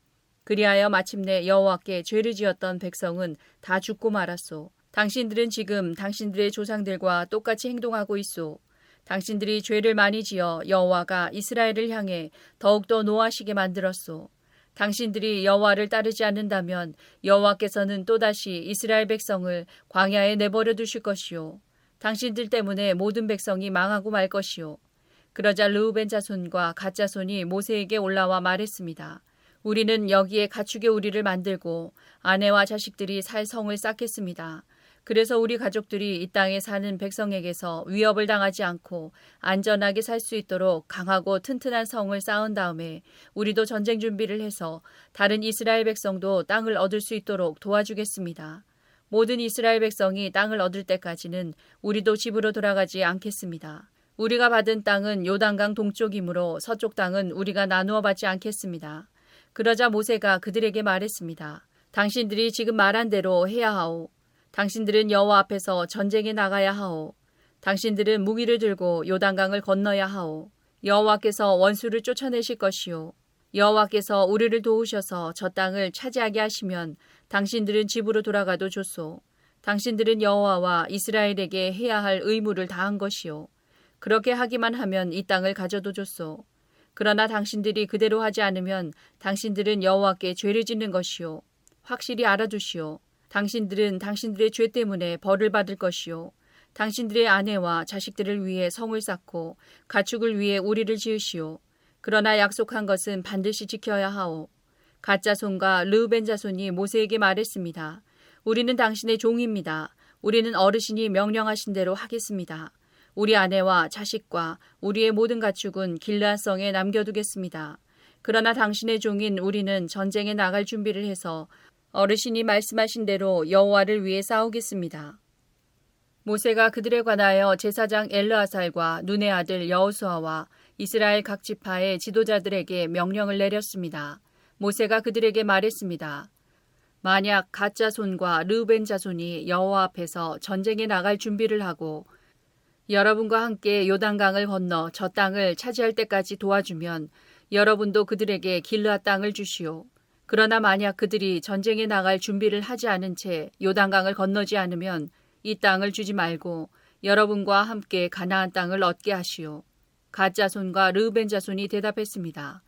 그리하여 마침내 여호와께 죄를 지었던 백성은 다 죽고 말았소. 당신들은 지금 당신들의 조상들과 똑같이 행동하고 있소. 당신들이 죄를 많이 지어 여호와가 이스라엘을 향해 더욱더 노하시게 만들었소. 당신들이 여호와를 따르지 않는다면 여호와께서는 또다시 이스라엘 백성을 광야에 내버려 두실 것이요. 당신들 때문에 모든 백성이 망하고 말 것이요. 그러자 르우벤 자손과 갓 자손이 모세에게 올라와 말했습니다. 우리는 여기에 가축의 우리를 만들고 아내와 자식들이 살 성을 쌓겠습니다. 그래서 우리 가족들이 이 땅에 사는 백성에게서 위협을 당하지 않고 안전하게 살 수 있도록 강하고 튼튼한 성을 쌓은 다음에 우리도 전쟁 준비를 해서 다른 이스라엘 백성도 땅을 얻을 수 있도록 도와주겠습니다. 모든 이스라엘 백성이 땅을 얻을 때까지는 우리도 집으로 돌아가지 않겠습니다. 우리가 받은 땅은 요단강 동쪽이므로 서쪽 땅은 우리가 나누어 받지 않겠습니다. 그러자 모세가 그들에게 말했습니다. 당신들이 지금 말한 대로 해야 하오. 당신들은 여호와 앞에서 전쟁에 나가야 하오. 당신들은 무기를 들고 요단강을 건너야 하오. 여호와께서 원수를 쫓아내실 것이요. 여호와께서 우리를 도우셔서 저 땅을 차지하게 하시면 당신들은 집으로 돌아가도 좋소. 당신들은 여호와와 이스라엘에게 해야 할 의무를 다한 것이요. 그렇게 하기만 하면 이 땅을 가져도 좋소. 그러나 당신들이 그대로 하지 않으면 당신들은 여호와께 죄를 짓는 것이요. 확실히 알아두시오. 당신들은 당신들의 죄 때문에 벌을 받을 것이요. 당신들의 아내와 자식들을 위해 성을 쌓고 가축을 위해 우리를 지으시오. 그러나 약속한 것은 반드시 지켜야 하오. 가짜 손과 르우벤 자손이 모세에게 말했습니다. 우리는 당신의 종입니다. 우리는 어르신이 명령하신 대로 하겠습니다. 우리 아내와 자식과 우리의 모든 가축은 길라성에 남겨두겠습니다. 그러나 당신의 종인 우리는 전쟁에 나갈 준비를 해서 어르신이 말씀하신 대로 여호와를 위해 싸우겠습니다. 모세가 그들에 관하여 제사장 엘르아살과 눈의 아들 여호수아와 이스라엘 각 지파의 지도자들에게 명령을 내렸습니다. 모세가 그들에게 말했습니다. 만약 가짜 손과 르벤 자손이 여호와 앞에서 전쟁에 나갈 준비를 하고 여러분과 함께 요단강을 건너 저 땅을 차지할 때까지 도와주면 여러분도 그들에게 길르앗 땅을 주시오. 그러나 만약 그들이 전쟁에 나갈 준비를 하지 않은 채 요단강을 건너지 않으면 이 땅을 주지 말고 여러분과 함께 가나안 땅을 얻게 하시오. 가짜손과 르벤 자손이 대답했습니다.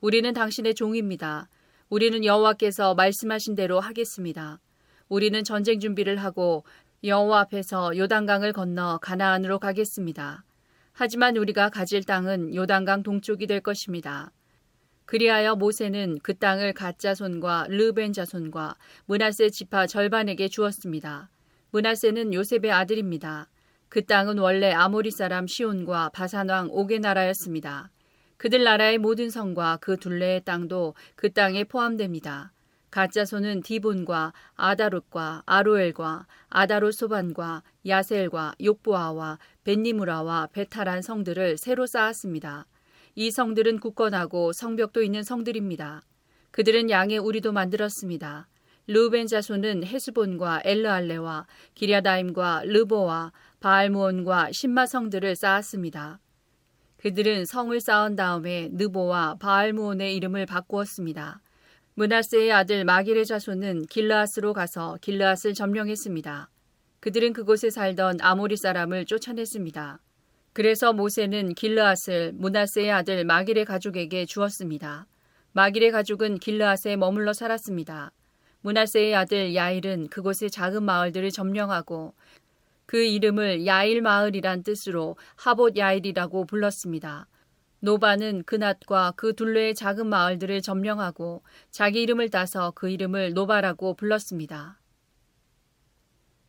우리는 당신의 종입니다. 우리는 여호와께서 말씀하신 대로 하겠습니다. 우리는 전쟁 준비를 하고 여호와 앞에서 요단강을 건너 가나안으로 가겠습니다. 하지만 우리가 가질 땅은 요단강 동쪽이 될 것입니다. 그리하여 모세는 그 땅을 가짜 손과 르벤 자손과 문하세 지파 절반에게 주었습니다. 문하세는 요셉의 아들입니다. 그 땅은 원래 아모리 사람 시온과 바산왕 옥의 나라였습니다. 그들 나라의 모든 성과 그 둘레의 땅도 그 땅에 포함됩니다. 가짜 손은 디본과 아다롯과 아로엘과 아다롯 소반과 야셀과 욕보아와 벤니무라와 베타란 성들을 새로 쌓았습니다. 이 성들은 굳건하고 성벽도 있는 성들입니다. 그들은 양의 우리도 만들었습니다. 루벤 자손은 헤스본과 엘르알레와 기랴다임과 르보와 바알무온과 신마 성들을 쌓았습니다. 그들은 성을 쌓은 다음에 느보와 바알무온의 이름을 바꾸었습니다. 문하세의 아들 마길의 자손은 길르앗으로 가서 길르앗을 점령했습니다. 그들은 그곳에 살던 아모리 사람을 쫓아냈습니다. 그래서 모세는 길르앗을 므낫세의 아들 마길의 가족에게 주었습니다. 마길의 가족은 길르앗에 머물러 살았습니다. 므낫세의 아들 야일은 그곳의 작은 마을들을 점령하고 그 이름을 야일 마을이란 뜻으로 하봇 야일이라고 불렀습니다. 노바는 그낫과 그 둘레의 작은 마을들을 점령하고 자기 이름을 따서 그 이름을 노바라고 불렀습니다.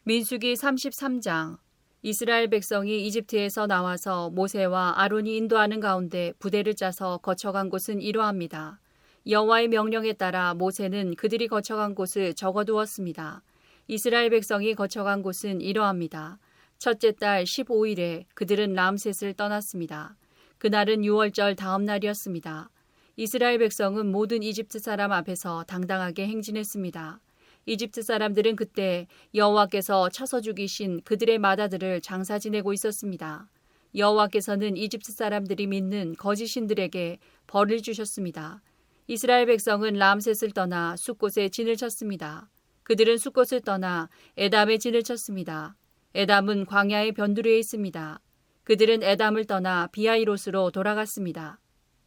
민수기 33장 이스라엘 백성이 이집트에서 나와서 모세와 아론이 인도하는 가운데 부대를 짜서 거쳐간 곳은 이러합니다. 여호와의 명령에 따라 모세는 그들이 거쳐간 곳을 적어두었습니다. 이스라엘 백성이 거쳐간 곳은 이러합니다. 첫째 달 15일에 그들은 람셋을 떠났습니다. 그날은 6월절 다음 날이었습니다. 이스라엘 백성은 모든 이집트 사람 앞에서 당당하게 행진했습니다. 이집트 사람들은 그때 여호와께서 쳐서 죽이신 그들의 마다들을 장사 지내고 있었습니다. 여호와께서는 이집트 사람들이 믿는 거짓신들에게 벌을 주셨습니다. 이스라엘 백성은 람셋을 떠나 숫곳에 진을 쳤습니다. 그들은 숫곳을 떠나 에담에 진을 쳤습니다. 에담은 광야의 변두리에 있습니다. 그들은 에담을 떠나 비아이롯으로 돌아갔습니다.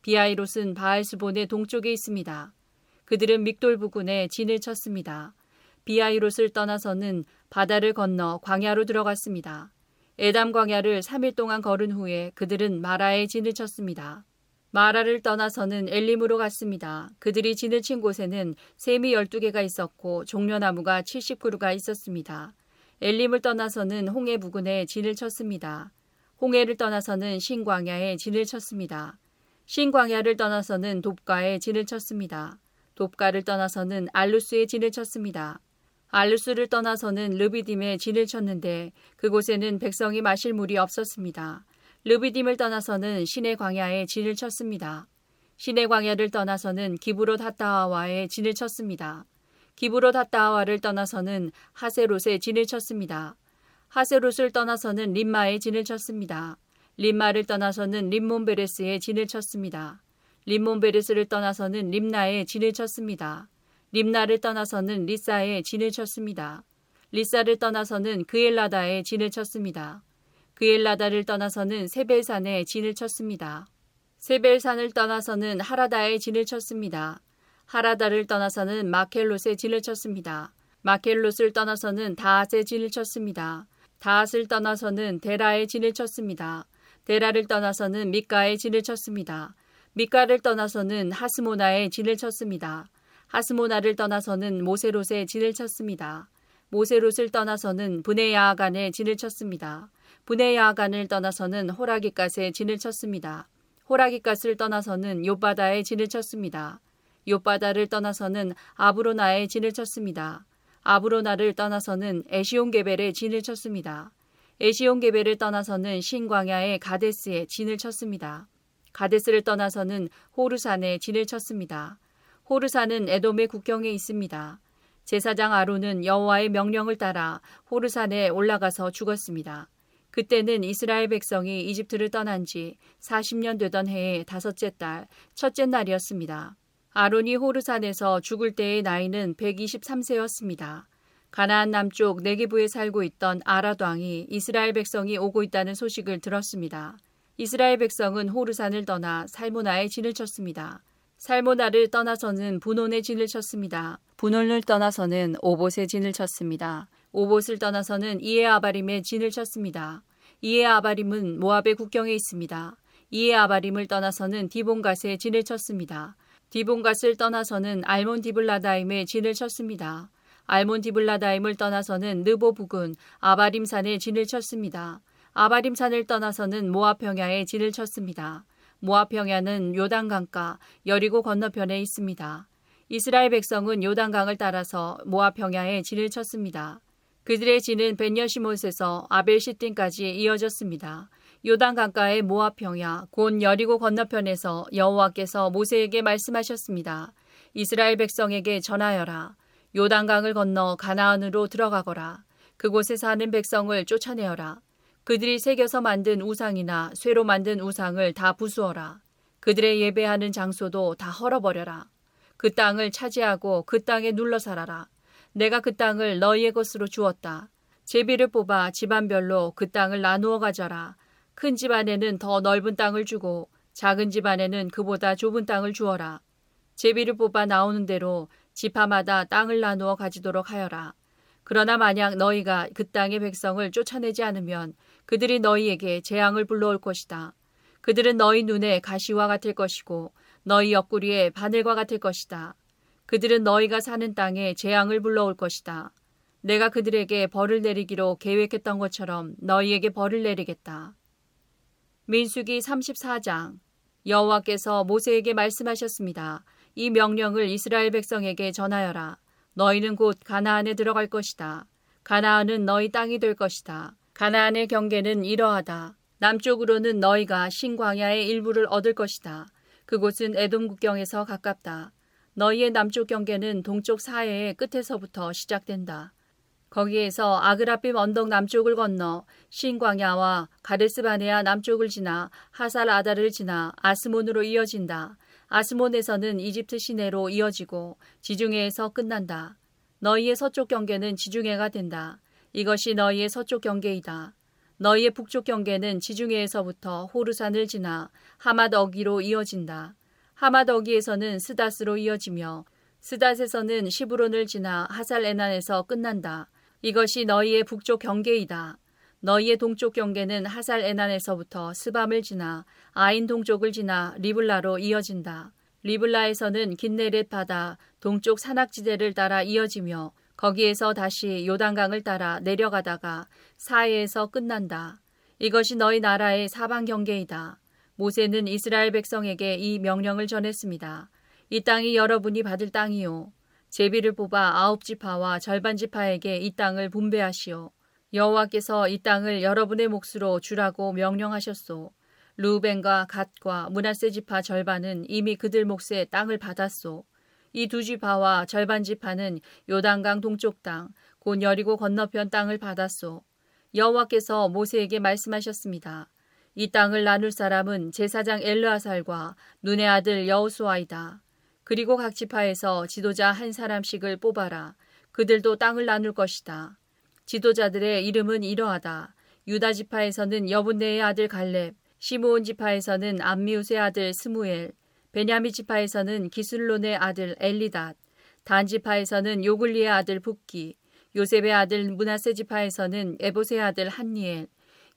비아이롯은 바알스본의 동쪽에 있습니다. 그들은 믹돌 부근에 진을 쳤습니다. 비아이롯을 떠나서는 바다를 건너 광야로 들어갔습니다. 에담 광야를 3일 동안 걸은 후에 그들은 마라에 진을 쳤습니다. 마라를 떠나서는 엘림으로 갔습니다. 그들이 진을 친 곳에는 샘이 12개가 있었고 종려나무가 70그루가 있었습니다. 엘림을 떠나서는 홍해 부근에 진을 쳤습니다. 홍해를 떠나서는 신광야에 진을 쳤습니다. 신광야를 떠나서는 돕가에 진을 쳤습니다. 돕가를 떠나서는 알루스에 진을 쳤습니다. 알루스를 떠나서는 르비딤에 진을 쳤는데 그곳에는 백성이 마실 물이 없었습니다. 르비딤을 떠나서는 시내 광야에 진을 쳤습니다. 시내 광야를 떠나서는 기브로 다타와에 진을 쳤습니다. 기브로 다타와를 떠나서는 하세롯에 진을 쳤습니다. 하세롯을 떠나서는 림마에 진을 쳤습니다. 림마를 떠나서는 림몬베레스에 진을 쳤습니다. 림몬베레스를 떠나서는 림나에 진을 쳤습니다. 림나를 떠나서는 리사에 진을 쳤습니다. 리사를 떠나서는 그엘라다에 진을 쳤습니다. 그엘라다를 떠나서는 세벨산에 진을 쳤습니다. 세벨산을 떠나서는 하라다에 진을 쳤습니다. 하라다를 떠나서는 마켈롯에 진을 쳤습니다. 마켈롯을 떠나서는 다앗에 진을 쳤습니다. 다앗을 떠나서는 데라에 진을 쳤습니다. 데라를 떠나서는 미가에 진을 쳤습니다. 미가를 떠나서는 하스모나에 진을 쳤습니다. 하스모나를 떠나서는 모세롯에 진을 쳤습니다. 모세롯을 떠나서는 분해야간에 진을 쳤습니다. 분해야간을 떠나서는 호라기갓에 진을 쳤습니다. 호라기갓을 떠나서는 요바다에 진을 쳤습니다. 요바다를 떠나서는 아브로나에 진을 쳤습니다. 아브로나를 떠나서는 에시온게벨에 진을 쳤습니다. 에시온게벨을 떠나서는 신광야의 가데스에 진을 쳤습니다. 가데스를 떠나서는 호르산에 진을 쳤습니다. 호르산은 에돔의 국경에 있습니다. 제사장 아론은 여호와의 명령을 따라 호르산에 올라가서 죽었습니다. 그때는 이스라엘 백성이 이집트를 떠난 지 40년 되던 해의 다섯째 달 첫째 날이었습니다. 아론이 호르산에서 죽을 때의 나이는 123세였습니다. 가나안 남쪽 네게부에 살고 있던 아라드 왕이 이스라엘 백성이 오고 있다는 소식을 들었습니다. 이스라엘 백성은 호르산을 떠나 살모나에 진을 쳤습니다. 살모나를 떠나서는 분온에 진을 쳤습니다. 분온을 떠나서는 오봇에 진을 쳤습니다. 오봇을 떠나서는 이에아바림에 진을 쳤습니다. 이에아바림은 모압의 국경에 있습니다. 이에아바림을 떠나서는 디본갓에 진을 쳤습니다. 디본갓을 떠나서는 알몬 디블라다임에 진을 쳤습니다. 알몬 디블라다임을 떠나서는 느보 부근 아바림산에 진을 쳤습니다. 아바림산을 떠나서는 모압 평야에 진을 쳤습니다. 모압 평야는 요단강가 여리고 건너편에 있습니다. 이스라엘 백성은 요단강을 따라서 모압 평야에 진을 쳤습니다. 그들의 진은 벤여시못에서 아벨시틴까지 이어졌습니다. 요단 강가의 모압 평야 곧 여리고 건너편에서 여호와께서 모세에게 말씀하셨습니다. 이스라엘 백성에게 전하여라. 요단강을 건너 가나안으로 들어가거라. 그곳에 사는 백성을 쫓아내어라. 그들이 새겨서 만든 우상이나 쇠로 만든 우상을 다 부수어라. 그들의 예배하는 장소도 다 헐어버려라. 그 땅을 차지하고 그 땅에 눌러 살아라. 내가 그 땅을 너희의 것으로 주었다. 제비를 뽑아 집안별로 그 땅을 나누어 가져라. 큰 집안에는 더 넓은 땅을 주고 작은 집안에는 그보다 좁은 땅을 주어라. 제비를 뽑아 나오는 대로 지파마다 땅을 나누어 가지도록 하여라. 그러나 만약 너희가 그 땅의 백성을 쫓아내지 않으면 그들이 너희에게 재앙을 불러올 것이다. 그들은 너희 눈에 가시와 같을 것이고 너희 옆구리에 바늘과 같을 것이다. 그들은 너희가 사는 땅에 재앙을 불러올 것이다. 내가 그들에게 벌을 내리기로 계획했던 것처럼 너희에게 벌을 내리겠다. 민수기 34장 여호와께서 모세에게 말씀하셨습니다. 이 명령을 이스라엘 백성에게 전하여라. 너희는 곧 가나안에 들어갈 것이다. 가나안은 너희 땅이 될 것이다. 가나안의 경계는 이러하다. 남쪽으로는 너희가 신광야의 일부를 얻을 것이다. 그곳은 에돔 국경에서 가깝다. 너희의 남쪽 경계는 동쪽 사해의 끝에서부터 시작된다. 거기에서 아그라빔 언덕 남쪽을 건너 신광야와 가데스바네아 남쪽을 지나 하살 아다를 지나 아스몬으로 이어진다. 아스몬에서는 이집트 시내로 이어지고 지중해에서 끝난다. 너희의 서쪽 경계는 지중해가 된다. 이것이 너희의 서쪽 경계이다. 너희의 북쪽 경계는 지중해에서부터 호르산을 지나 하맛 어기로 이어진다. 하맛 어기에서는 스다스로 이어지며 스닷에서는 시브론을 지나 하살 에난에서 끝난다. 이것이 너희의 북쪽 경계이다. 너희의 동쪽 경계는 하살 에난에서부터 스밤을 지나 아인 동쪽을 지나 리블라로 이어진다. 리블라에서는 긴네렛 바다 동쪽 산악지대를 따라 이어지며 거기에서 다시 요단강을 따라 내려가다가 사해에서 끝난다. 이것이 너희 나라의 사방 경계이다. 모세는 이스라엘 백성에게 이 명령을 전했습니다. 이 땅이 여러분이 받을 땅이요. 제비를 뽑아 아홉 지파와 절반 지파에게 이 땅을 분배하시오. 여호와께서 이 땅을 여러분의 몫으로 주라고 명령하셨소. 루벤과 갓과 문하세 지파 절반은 이미 그들 몫의 땅을 받았소. 이 두 지파와 절반 지파는 요단강 동쪽 땅, 곧 여리고 건너편 땅을 받았소. 여호와께서 모세에게 말씀하셨습니다. 이 땅을 나눌 사람은 제사장 엘르아살과 눈의 아들 여호수아이다. 그리고 각 지파에서 지도자 한 사람씩을 뽑아라. 그들도 땅을 나눌 것이다. 지도자들의 이름은 이러하다. 유다 지파에서는 여분네의 아들 갈렙, 시므온 지파에서는 암미우스의 아들 스무엘, 베냐민 지파에서는 기슬론의 아들 엘리닷, 단 지파에서는 요글리의 아들 북기, 요셉의 아들 므낫세 지파에서는 에봇의의 아들 한니엘,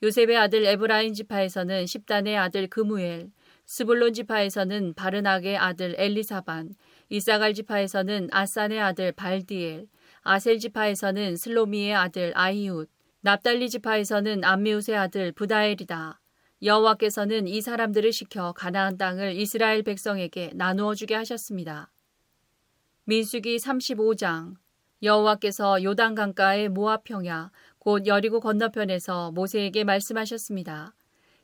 요셉의 아들 에브라임 지파에서는 십단의 아들 그무엘, 스불론 지파에서는 바르낙의 아들 엘리사반, 이사갈 지파에서는 앗산의 아들 발디엘, 아셀 지파에서는 슬로미의 아들 아히훗, 납달리 지파에서는 암미웃의 아들 브다헬이다. 여호와께서는 이 사람들을 시켜 가나안 땅을 이스라엘 백성에게 나누어 주게 하셨습니다. 민수기 35장 여호와께서 요단 강가의 모압 평야 곧 여리고 건너편에서 모세에게 말씀하셨습니다.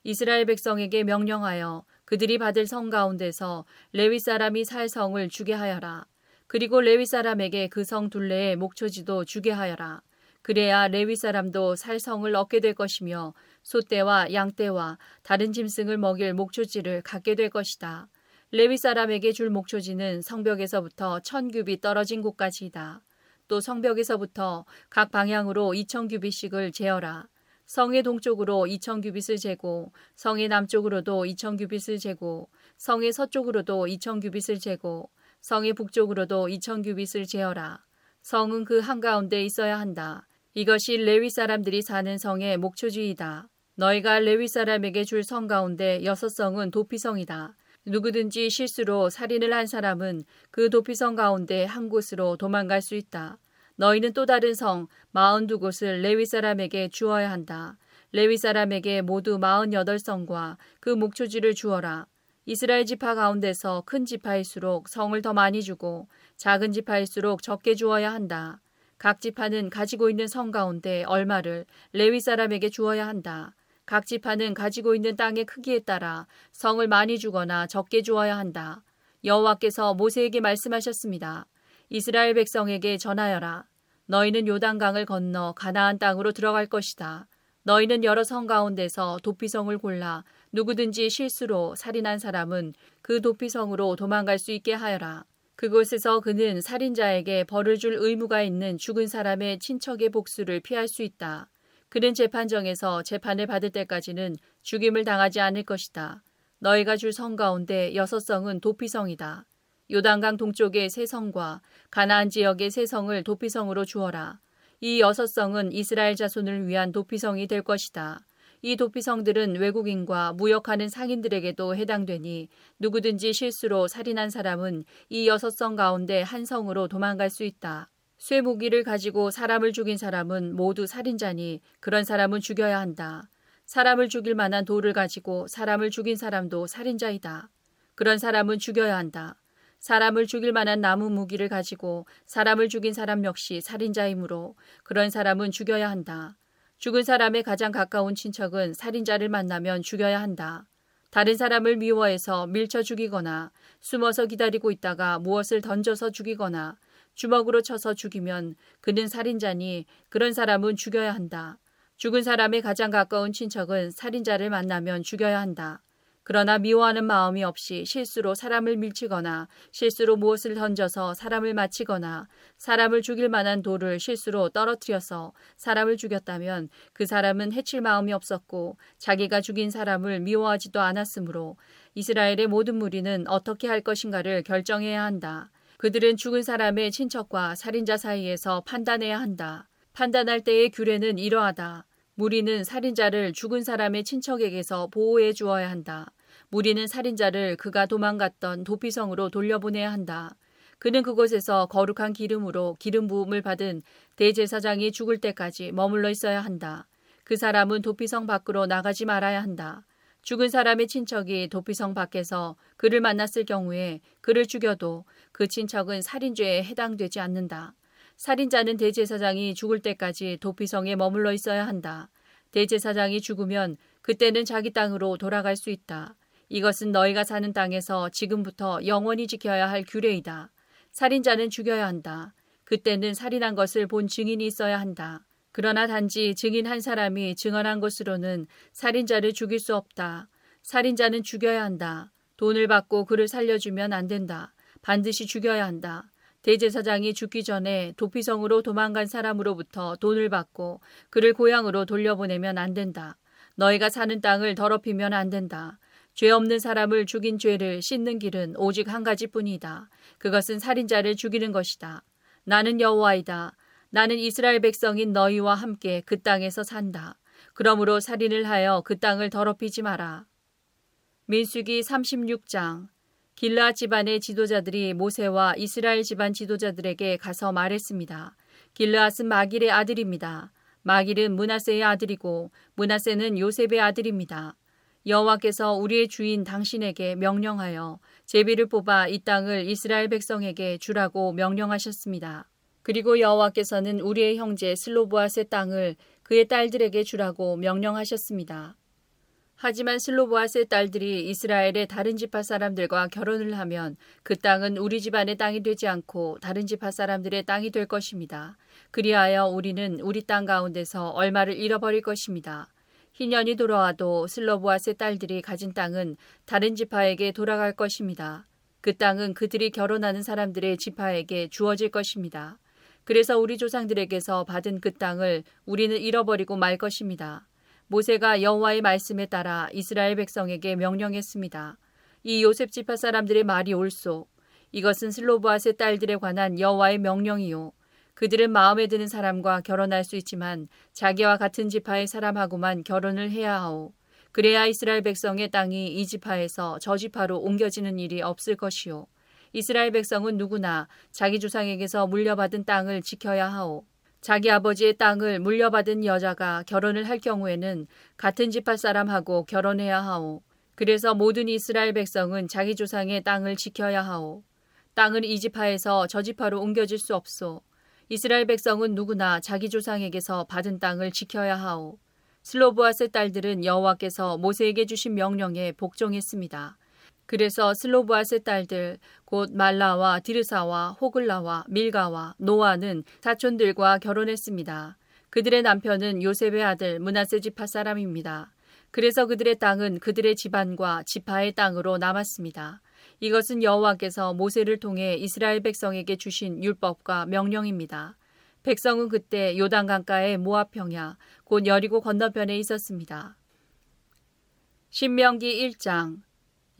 이스라엘 백성에게 명령하여 그들이 받을 성 가운데서 레위 사람이 살 성을 주게 하여라. 그리고 레위 사람에게 그 성 둘레에 목초지도 주게 하여라. 그래야 레위 사람도 살 성을 얻게 될 것이며 소떼와 양떼와 다른 짐승을 먹일 목초지를 갖게 될 것이다. 레위 사람에게 줄 목초지는 성벽에서부터 천 규빗 떨어진 곳까지이다. 또 성벽에서부터 각 방향으로 이천 규빗씩을 재어라. 성의 동쪽으로 이천 규빗을 재고 성의 남쪽으로도 이천 규빗을 재고 성의 서쪽으로도 이천 규빗을 재고 성의 북쪽으로도 이천 규빗을 재어라. 성은 그 한가운데 있어야 한다. 이것이 레위 사람들이 사는 성의 목초지이다. 너희가 레위 사람에게 줄 성 가운데 여섯 성은 도피성이다. 누구든지 실수로 살인을 한 사람은 그 도피성 가운데 한 곳으로 도망갈 수 있다. 너희는 또 다른 성 마흔두 곳을 레위 사람에게 주어야 한다. 레위 사람에게 모두 마흔여덟 성과 그 목초지를 주어라. 이스라엘 지파 가운데서 큰 지파일수록 성을 더 많이 주고 작은 지파일수록 적게 주어야 한다. 각 지파는 가지고 있는 성 가운데 얼마를 레위 사람에게 주어야 한다. 각 지파는 가지고 있는 땅의 크기에 따라 성을 많이 주거나 적게 주어야 한다. 여호와께서 모세에게 말씀하셨습니다. 이스라엘 백성에게 전하여라. 너희는 요단강을 건너 가나안 땅으로 들어갈 것이다. 너희는 여러 성 가운데서 도피성을 골라 누구든지 실수로 살인한 사람은 그 도피성으로 도망갈 수 있게 하여라. 그곳에서 그는 살인자에게 벌을 줄 의무가 있는 죽은 사람의 친척의 복수를 피할 수 있다. 그는 재판정에서 재판을 받을 때까지는 죽임을 당하지 않을 것이다. 너희가 줄 성 가운데 여섯 성은 도피성이다. 요단강 동쪽의 세 성과 가나안 지역의 세 성을 도피성으로 주어라. 이 여섯 성은 이스라엘 자손을 위한 도피성이 될 것이다. 이 도피성들은 외국인과 무역하는 상인들에게도 해당되니 누구든지 실수로 살인한 사람은 이 여섯 성 가운데 한 성으로 도망갈 수 있다. 쇠무기를 가지고 사람을 죽인 사람은 모두 살인자니 그런 사람은 죽여야 한다. 사람을 죽일 만한 돌을 가지고 사람을 죽인 사람도 살인자이다. 그런 사람은 죽여야 한다. 사람을 죽일 만한 나무 무기를 가지고 사람을 죽인 사람 역시 살인자이므로 그런 사람은 죽여야 한다. 죽은 사람의 가장 가까운 친척은 살인자를 만나면 죽여야 한다. 다른 사람을 미워해서 밀쳐 죽이거나 숨어서 기다리고 있다가 무엇을 던져서 죽이거나 주먹으로 쳐서 죽이면 그는 살인자니 그런 사람은 죽여야 한다. 죽은 사람의 가장 가까운 친척은 살인자를 만나면 죽여야 한다. 그러나 미워하는 마음이 없이 실수로 사람을 밀치거나 실수로 무엇을 던져서 사람을 맞히거나 사람을 죽일 만한 돌을 실수로 떨어뜨려서 사람을 죽였다면 그 사람은 해칠 마음이 없었고 자기가 죽인 사람을 미워하지도 않았으므로 이스라엘의 모든 무리는 어떻게 할 것인가를 결정해야 한다. 그들은 죽은 사람의 친척과 살인자 사이에서 판단해야 한다. 판단할 때의 규례는 이러하다. 무리는 살인자를 죽은 사람의 친척에게서 보호해 주어야 한다. 무리는 살인자를 그가 도망갔던 도피성으로 돌려보내야 한다. 그는 그곳에서 거룩한 기름으로 기름 부음을 받은 대제사장이 죽을 때까지 머물러 있어야 한다. 그 사람은 도피성 밖으로 나가지 말아야 한다. 죽은 사람의 친척이 도피성 밖에서 그를 만났을 경우에 그를 죽여도 그 친척은 살인죄에 해당되지 않는다. 살인자는 대제사장이 죽을 때까지 도피성에 머물러 있어야 한다. 대제사장이 죽으면 그때는 자기 땅으로 돌아갈 수 있다. 이것은 너희가 사는 땅에서 지금부터 영원히 지켜야 할 규례이다. 살인자는 죽여야 한다. 그때는 살인한 것을 본 증인이 있어야 한다. 그러나 단지 증인 한 사람이 증언한 것으로는 살인자를 죽일 수 없다. 살인자는 죽여야 한다. 돈을 받고 그를 살려주면 안 된다. 반드시 죽여야 한다. 대제사장이 죽기 전에 도피성으로 도망간 사람으로부터 돈을 받고 그를 고향으로 돌려보내면 안 된다. 너희가 사는 땅을 더럽히면 안 된다. 죄 없는 사람을 죽인 죄를 씻는 길은 오직 한 가지뿐이다. 그것은 살인자를 죽이는 것이다. 나는 여호와이다. 나는 이스라엘 백성인 너희와 함께 그 땅에서 산다. 그러므로 살인을 하여 그 땅을 더럽히지 마라. 민수기 36장 길라 집안의 지도자들이 모세와 이스라엘 집안 지도자들에게 가서 말했습니다. 길라앗은 마길의 아들입니다. 마길은 문하세의 아들이고 문하세는 요셉의 아들입니다. 여호와께서 우리의 주인 당신에게 명령하여 제비를 뽑아 이 땅을 이스라엘 백성에게 주라고 명령하셨습니다. 그리고 여호와께서는 우리의 형제 슬로보아스의 땅을 그의 딸들에게 주라고 명령하셨습니다. 하지만 슬로보아스의 딸들이 이스라엘의 다른 지파 사람들과 결혼을 하면 그 땅은 우리 집안의 땅이 되지 않고 다른 지파 사람들의 땅이 될 것입니다. 그리하여 우리는 우리 땅 가운데서 얼마를 잃어버릴 것입니다. 희년이 돌아와도 슬로보아스의 딸들이 가진 땅은 다른 지파에게 돌아갈 것입니다. 그 땅은 그들이 결혼하는 사람들의 지파에게 주어질 것입니다. 그래서 우리 조상들에게서 받은 그 땅을 우리는 잃어버리고 말 것입니다. 모세가 여호와의 말씀에 따라 이스라엘 백성에게 명령했습니다. 이 요셉 지파 사람들의 말이 옳소. 이것은 슬로보아스의 딸들에 관한 여호와의 명령이요. 그들은 마음에 드는 사람과 결혼할 수 있지만 자기와 같은 지파의 사람하고만 결혼을 해야 하오. 그래야 이스라엘 백성의 땅이 이 지파에서 저 지파로 옮겨지는 일이 없을 것이요. 이스라엘 백성은 누구나 자기 조상에게서 물려받은 땅을 지켜야 하오. 자기 아버지의 땅을 물려받은 여자가 결혼을 할 경우에는 같은 지파 사람하고 결혼해야 하오. 그래서 모든 이스라엘 백성은 자기 조상의 땅을 지켜야 하오. 땅은 이 지파에서 저 지파로 옮겨질 수 없소. 이스라엘 백성은 누구나 자기 조상에게서 받은 땅을 지켜야 하오. 슬로보아스 딸들은 여호와께서 모세에게 주신 명령에 복종했습니다. 그래서 슬로보아스 딸들 곧 말라와 디르사와 호글라와 밀가와 노아는 사촌들과 결혼했습니다. 그들의 남편은 요셉의 아들 문하세 지파 사람입니다. 그래서 그들의 땅은 그들의 집안과 지파의 땅으로 남았습니다. 이것은 여호와께서 모세를 통해 이스라엘 백성에게 주신 율법과 명령입니다. 백성은 그때 요단 강가의 모압 평야 곧 여리고 건너편에 있었습니다. 신명기 1장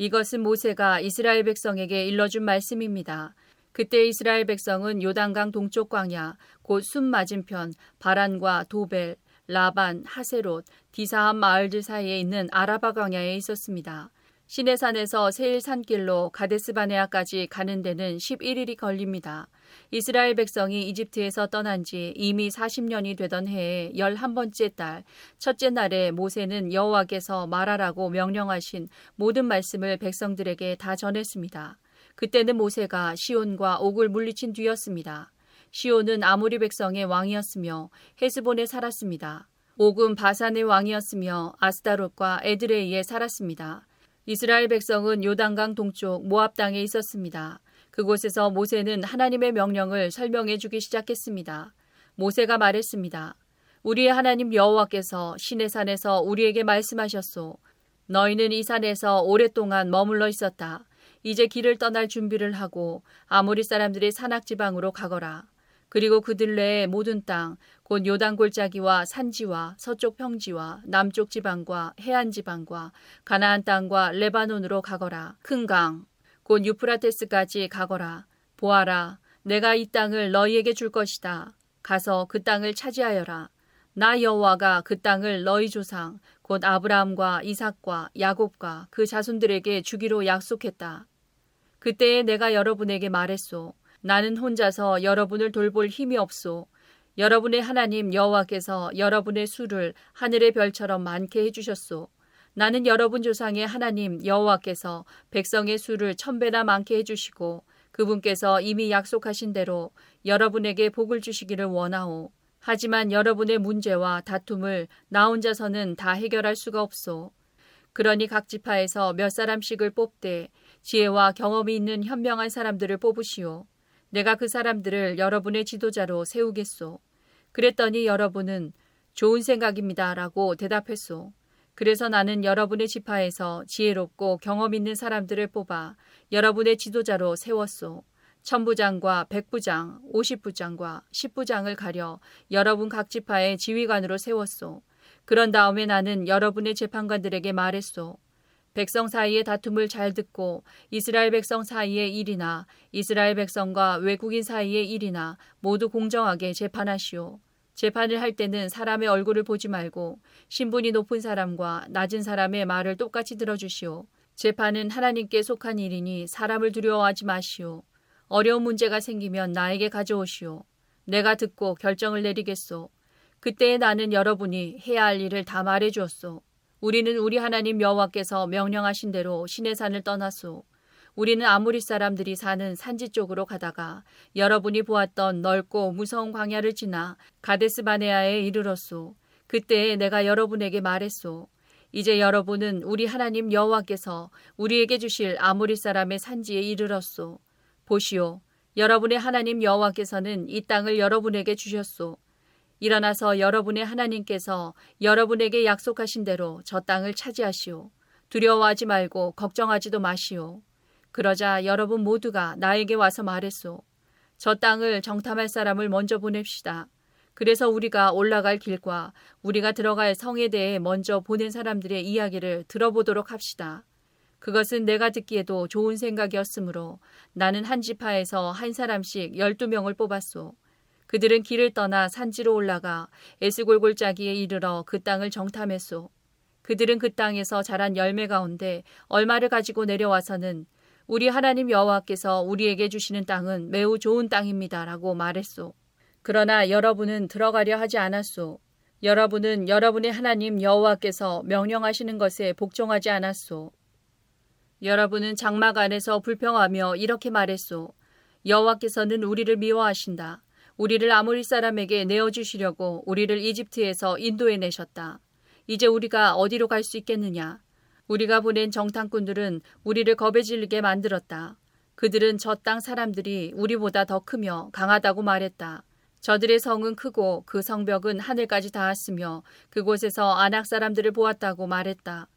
이것은 모세가 이스라엘 백성에게 일러준 말씀입니다. 그때 이스라엘 백성은 요단강 동쪽 광야 곧순 맞은편 바란과 도벨, 라반, 하세롯, 디사함 마을들 사이에 있는 아라바 광야에 있었습니다. 시내산에서 세일 산길로 가데스바네아까지 가는 데는 11일이 걸립니다. 이스라엘 백성이 이집트에서 떠난 지 이미 40년이 되던 해에 11번째 달 첫째 날에 모세는 여호와께서 말하라고 명령하신 모든 말씀을 백성들에게 다 전했습니다. 그때는 모세가 시온과 옥을 물리친 뒤였습니다. 시온은 아모리 백성의 왕이었으며 헤스본에 살았습니다. 옥은 바산의 왕이었으며 아스다롯과 에드레이에 살았습니다. 이스라엘 백성은 요단강 동쪽 모압 땅에 있었습니다. 그곳에서 모세는 하나님의 명령을 설명해 주기 시작했습니다. 모세가 말했습니다. 우리의 하나님 여호와께서 시내 산에서 우리에게 말씀하셨소. 너희는 이 산에서 오랫동안 머물러 있었다. 이제 길을 떠날 준비를 하고 아모리 사람들의 산악 지방으로 가거라. 그리고 그들레의 모든 땅, 곧 요단 골짜기와 산지와 서쪽 평지와 남쪽 지방과 해안 지방과 가나안 땅과 레바논으로 가거라. 큰 강, 곧 유프라테스까지 가거라. 보아라, 내가 이 땅을 너희에게 줄 것이다. 가서 그 땅을 차지하여라. 나 여호와가 그 땅을 너희 조상 곧 아브라함과 이삭과 야곱과 그 자손들에게 주기로 약속했다. 그때에 내가 여러분에게 말했소. 나는 혼자서 여러분을 돌볼 힘이 없소. 여러분의 하나님 여호와께서 여러분의 수를 하늘의 별처럼 많게 해주셨소. 나는 여러분 조상의 하나님 여호와께서 백성의 수를 천배나 많게 해주시고 그분께서 이미 약속하신 대로 여러분에게 복을 주시기를 원하오. 하지만 여러분의 문제와 다툼을 나 혼자서는 다 해결할 수가 없소. 그러니 각 지파에서 몇 사람씩을 뽑되 지혜와 경험이 있는 현명한 사람들을 뽑으시오. 내가 그 사람들을 여러분의 지도자로 세우겠소. 그랬더니 여러분은 좋은 생각입니다. 라고 대답했소. 그래서 나는 여러분의 지파에서 지혜롭고 경험 있는 사람들을 뽑아 여러분의 지도자로 세웠소. 천부장과 백부장, 오십부장과 십부장을 가려 여러분 각 지파의 지휘관으로 세웠소. 그런 다음에 나는 여러분의 재판관들에게 말했소. 백성 사이의 다툼을 잘 듣고 이스라엘 백성 사이의 일이나 이스라엘 백성과 외국인 사이의 일이나 모두 공정하게 재판하시오. 재판을 할 때는 사람의 얼굴을 보지 말고 신분이 높은 사람과 낮은 사람의 말을 똑같이 들어주시오. 재판은 하나님께 속한 일이니 사람을 두려워하지 마시오. 어려운 문제가 생기면 나에게 가져오시오. 내가 듣고 결정을 내리겠소. 그때에 나는 여러분이 해야 할 일을 다 말해 주었소. 우리는 우리 하나님 여호와께서 명령하신 대로 신의 산을 떠났소. 우리는 아무리 사람들이 사는 산지 쪽으로 가다가 여러분이 보았던 넓고 무서운 광야를 지나 가데스 바네아에 이르렀소. 그때 내가 여러분에게 말했소. 이제 여러분은 우리 하나님 여호와께서 우리에게 주실 아무리 사람의 산지에 이르렀소. 보시오. 여러분의 하나님 여호와께서는 이 땅을 여러분에게 주셨소. 일어나서 여러분의 하나님께서 여러분에게 약속하신 대로 저 땅을 차지하시오. 두려워하지 말고 걱정하지도 마시오. 그러자 여러분 모두가 나에게 와서 말했소. 저 땅을 정탐할 사람을 먼저 보냅시다. 그래서 우리가 올라갈 길과 우리가 들어갈 성에 대해 먼저 보낸 사람들의 이야기를 들어보도록 합시다. 그것은 내가 듣기에도 좋은 생각이었으므로 나는 한 지파에서 한 사람씩 열두 명을 뽑았소. 그들은 길을 떠나 산지로 올라가 에스골 골짜기에 이르러 그 땅을 정탐했소. 그들은 그 땅에서 자란 열매 가운데 얼마를 가지고 내려와서는 우리 하나님 여호와께서 우리에게 주시는 땅은 매우 좋은 땅입니다라고 말했소. 그러나 여러분은 들어가려 하지 않았소. 여러분은 여러분의 하나님 여호와께서 명령하시는 것에 복종하지 않았소. 여러분은 장막 안에서 불평하며 이렇게 말했소. 여호와께서는 우리를 미워하신다. 우리를 아모리 사람에게 내어 주시려고 우리를 이집트에서 인도해 내셨다. 이제 우리가 어디로 갈 수 있겠느냐? 우리가 보낸 정탐꾼들은 우리를 겁에 질리게 만들었다. 그들은 저 땅 사람들이 우리보다 더 크며 강하다고 말했다. 저들의 성은 크고 그 성벽은 하늘까지 닿았으며 그곳에서 안악 사람들을 보았다고 말했다.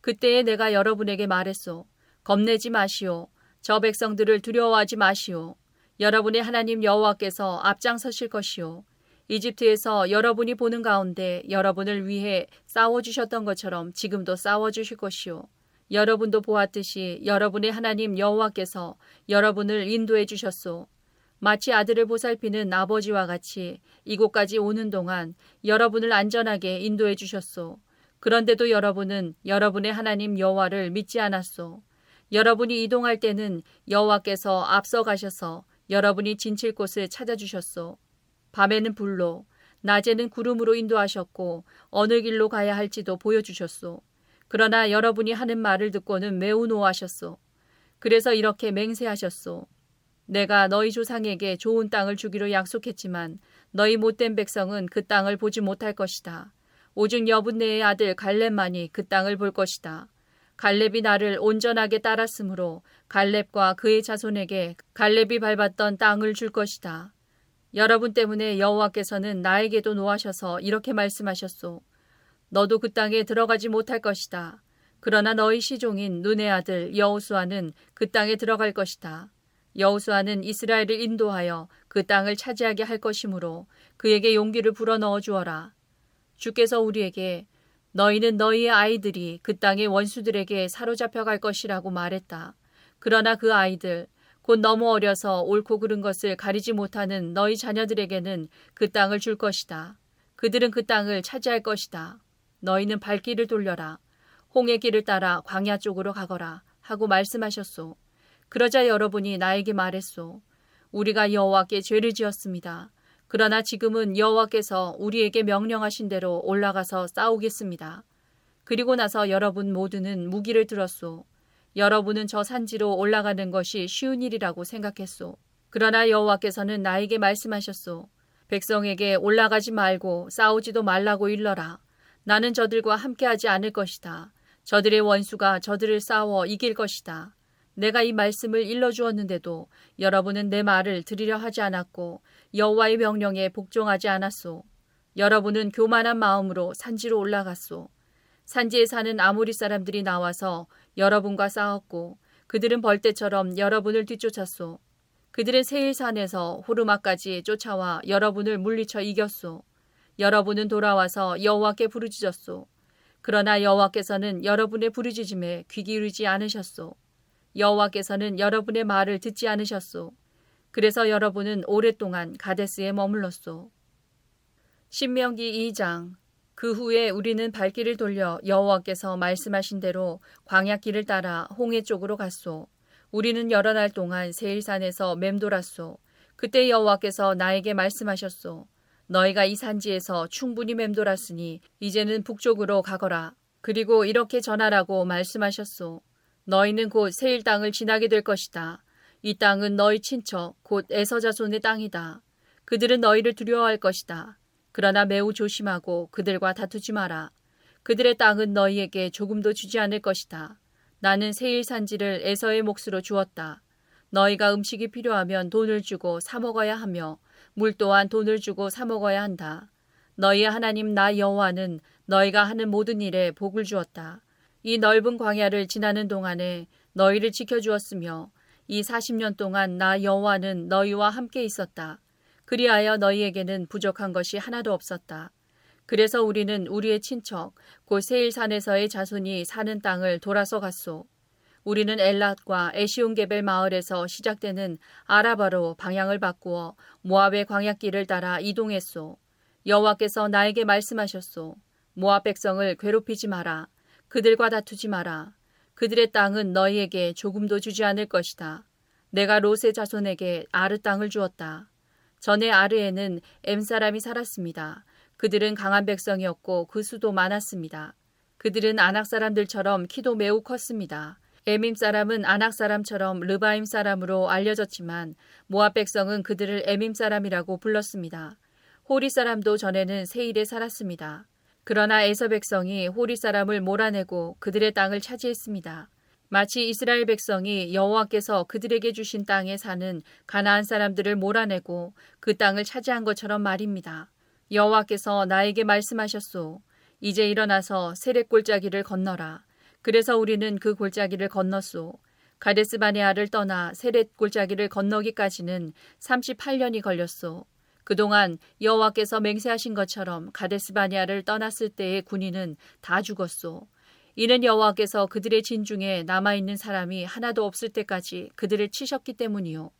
그때에 내가 여러분에게 말했소. 겁내지 마시오. 저 백성들을 두려워하지 마시오. 여러분의 하나님 여호와께서 앞장서실 것이요. 이집트에서 여러분이 보는 가운데 여러분을 위해 싸워주셨던 것처럼 지금도 싸워주실 것이요. 여러분도 보았듯이 여러분의 하나님 여호와께서 여러분을 인도해 주셨소. 마치 아들을 보살피는 아버지와 같이 이곳까지 오는 동안 여러분을 안전하게 인도해 주셨소. 그런데도 여러분은 여러분의 하나님 여호와를 믿지 않았소. 여러분이 이동할 때는 여호와께서 앞서 가셔서 여러분이 진칠 곳을 찾아주셨소. 밤에는 불로, 낮에는 구름으로 인도하셨고 어느 길로 가야 할지도 보여주셨소. 그러나 여러분이 하는 말을 듣고는 매우 노하셨소. 그래서 이렇게 맹세하셨소. 내가 너희 조상에게 좋은 땅을 주기로 약속했지만 너희 못된 백성은 그 땅을 보지 못할 것이다. 오직 여분네의 아들 갈렙만이 그 땅을 볼 것이다. 갈렙이 나를 온전하게 따랐으므로 갈렙과 그의 자손에게 갈렙이 밟았던 땅을 줄 것이다. 여러분 때문에 여호와께서는 나에게도 노하셔서 이렇게 말씀하셨소. 너도 그 땅에 들어가지 못할 것이다. 그러나 너희 시종인 눈의 아들 여호수아는 그 땅에 들어갈 것이다. 여호수아는 이스라엘을 인도하여 그 땅을 차지하게 할 것이므로 그에게 용기를 불어넣어 주어라. 주께서 우리에게 너희는 너희의 아이들이 그 땅의 원수들에게 사로잡혀 갈 것이라고 말했다. 그러나 그 아이들 곧 너무 어려서 옳고 그른 것을 가리지 못하는 너희 자녀들에게는 그 땅을 줄 것이다. 그들은 그 땅을 차지할 것이다. 너희는 발길을 돌려라. 홍해 길을 따라 광야 쪽으로 가거라 하고 말씀하셨소. 그러자 여러분이 나에게 말했소. 우리가 여호와께 죄를 지었습니다. 그러나 지금은 여호와께서 우리에게 명령하신 대로 올라가서 싸우겠습니다. 그리고 나서 여러분 모두는 무기를 들었소. 여러분은 저 산지로 올라가는 것이 쉬운 일이라고 생각했소. 그러나 여호와께서는 나에게 말씀하셨소. 백성에게 올라가지 말고 싸우지도 말라고 일러라. 나는 저들과 함께하지 않을 것이다. 저들의 원수가 저들을 싸워 이길 것이다. 내가 이 말씀을 일러주었는데도 여러분은 내 말을 들으려 하지 않았고 여호와의 명령에 복종하지 않았소. 여러분은 교만한 마음으로 산지로 올라갔소. 산지에 사는 아모리 사람들이 나와서 여러분과 싸웠고 그들은 벌떼처럼 여러분을 뒤쫓았소. 그들은 세일산에서 호르마까지 쫓아와 여러분을 물리쳐 이겼소. 여러분은 돌아와서 여호와께 부르짖었소. 그러나 여호와께서는 여러분의 부르짖음에 귀 기울이지 않으셨소. 여호와께서는 여러분의 말을 듣지 않으셨소. 그래서 여러분은 오랫동안 가데스에 머물렀소. 신명기 2장 그 후에 우리는 발길을 돌려 여호와께서 말씀하신 대로 광야길을 따라 홍해 쪽으로 갔소. 우리는 여러 날 동안 세일산에서 맴돌았소. 그때 여호와께서 나에게 말씀하셨소. 너희가 이 산지에서 충분히 맴돌았으니 이제는 북쪽으로 가거라. 그리고 이렇게 전하라고 말씀하셨소. 너희는 곧 세일 땅을 지나게 될 것이다. 이 땅은 너희 친척 곧 에서자손의 땅이다. 그들은 너희를 두려워할 것이다. 그러나 매우 조심하고 그들과 다투지 마라. 그들의 땅은 너희에게 조금도 주지 않을 것이다. 나는 세일 산지를 에서의 몫으로 주었다. 너희가 음식이 필요하면 돈을 주고 사 먹어야 하며 물 또한 돈을 주고 사 먹어야 한다. 너희의 하나님 나 여호와는 너희가 하는 모든 일에 복을 주었다. 이 넓은 광야를 지나는 동안에 너희를 지켜주었으며 이 40년 동안 나 여호와는 너희와 함께 있었다. 그리하여 너희에게는 부족한 것이 하나도 없었다. 그래서 우리는 우리의 친척 곧 세일산에서의 자손이 사는 땅을 돌아서 갔소. 우리는 엘랏과 에시온게벨 마을에서 시작되는 아라바로 방향을 바꾸어 모압의 광야길을 따라 이동했소. 여호와께서 나에게 말씀하셨소. 모압 백성을 괴롭히지 마라. 그들과 다투지 마라. 그들의 땅은 너희에게 조금도 주지 않을 것이다. 내가 롯의 자손에게 아르 땅을 주었다. 전에 아르에는 엠 사람이 살았습니다. 그들은 강한 백성이었고 그 수도 많았습니다. 그들은 아낙 사람들처럼 키도 매우 컸습니다. 에밈 사람은 아낙 사람처럼 르바임 사람으로 알려졌지만 모압 백성은 그들을 에밈 사람이라고 불렀습니다. 호리 사람도 전에는 세일에 살았습니다. 그러나 에서 백성이 호리 사람을 몰아내고 그들의 땅을 차지했습니다. 마치 이스라엘 백성이 여호와께서 그들에게 주신 땅에 사는 가나안 사람들을 몰아내고 그 땅을 차지한 것처럼 말입니다. 여호와께서 나에게 말씀하셨소. 이제 일어나서 세례 골짜기를 건너라. 그래서 우리는 그 골짜기를 건넜소. 가데스 바네아를 떠나 세렛 골짜기를 건너기까지는 38년이 걸렸소. 그동안 여호와께서 맹세하신 것처럼 가데스 바네아를 떠났을 때의 군인은 다 죽었소. 이는 여호와께서 그들의 진 중에 남아 있는 사람이 하나도 없을 때까지 그들을 치셨기 때문이요.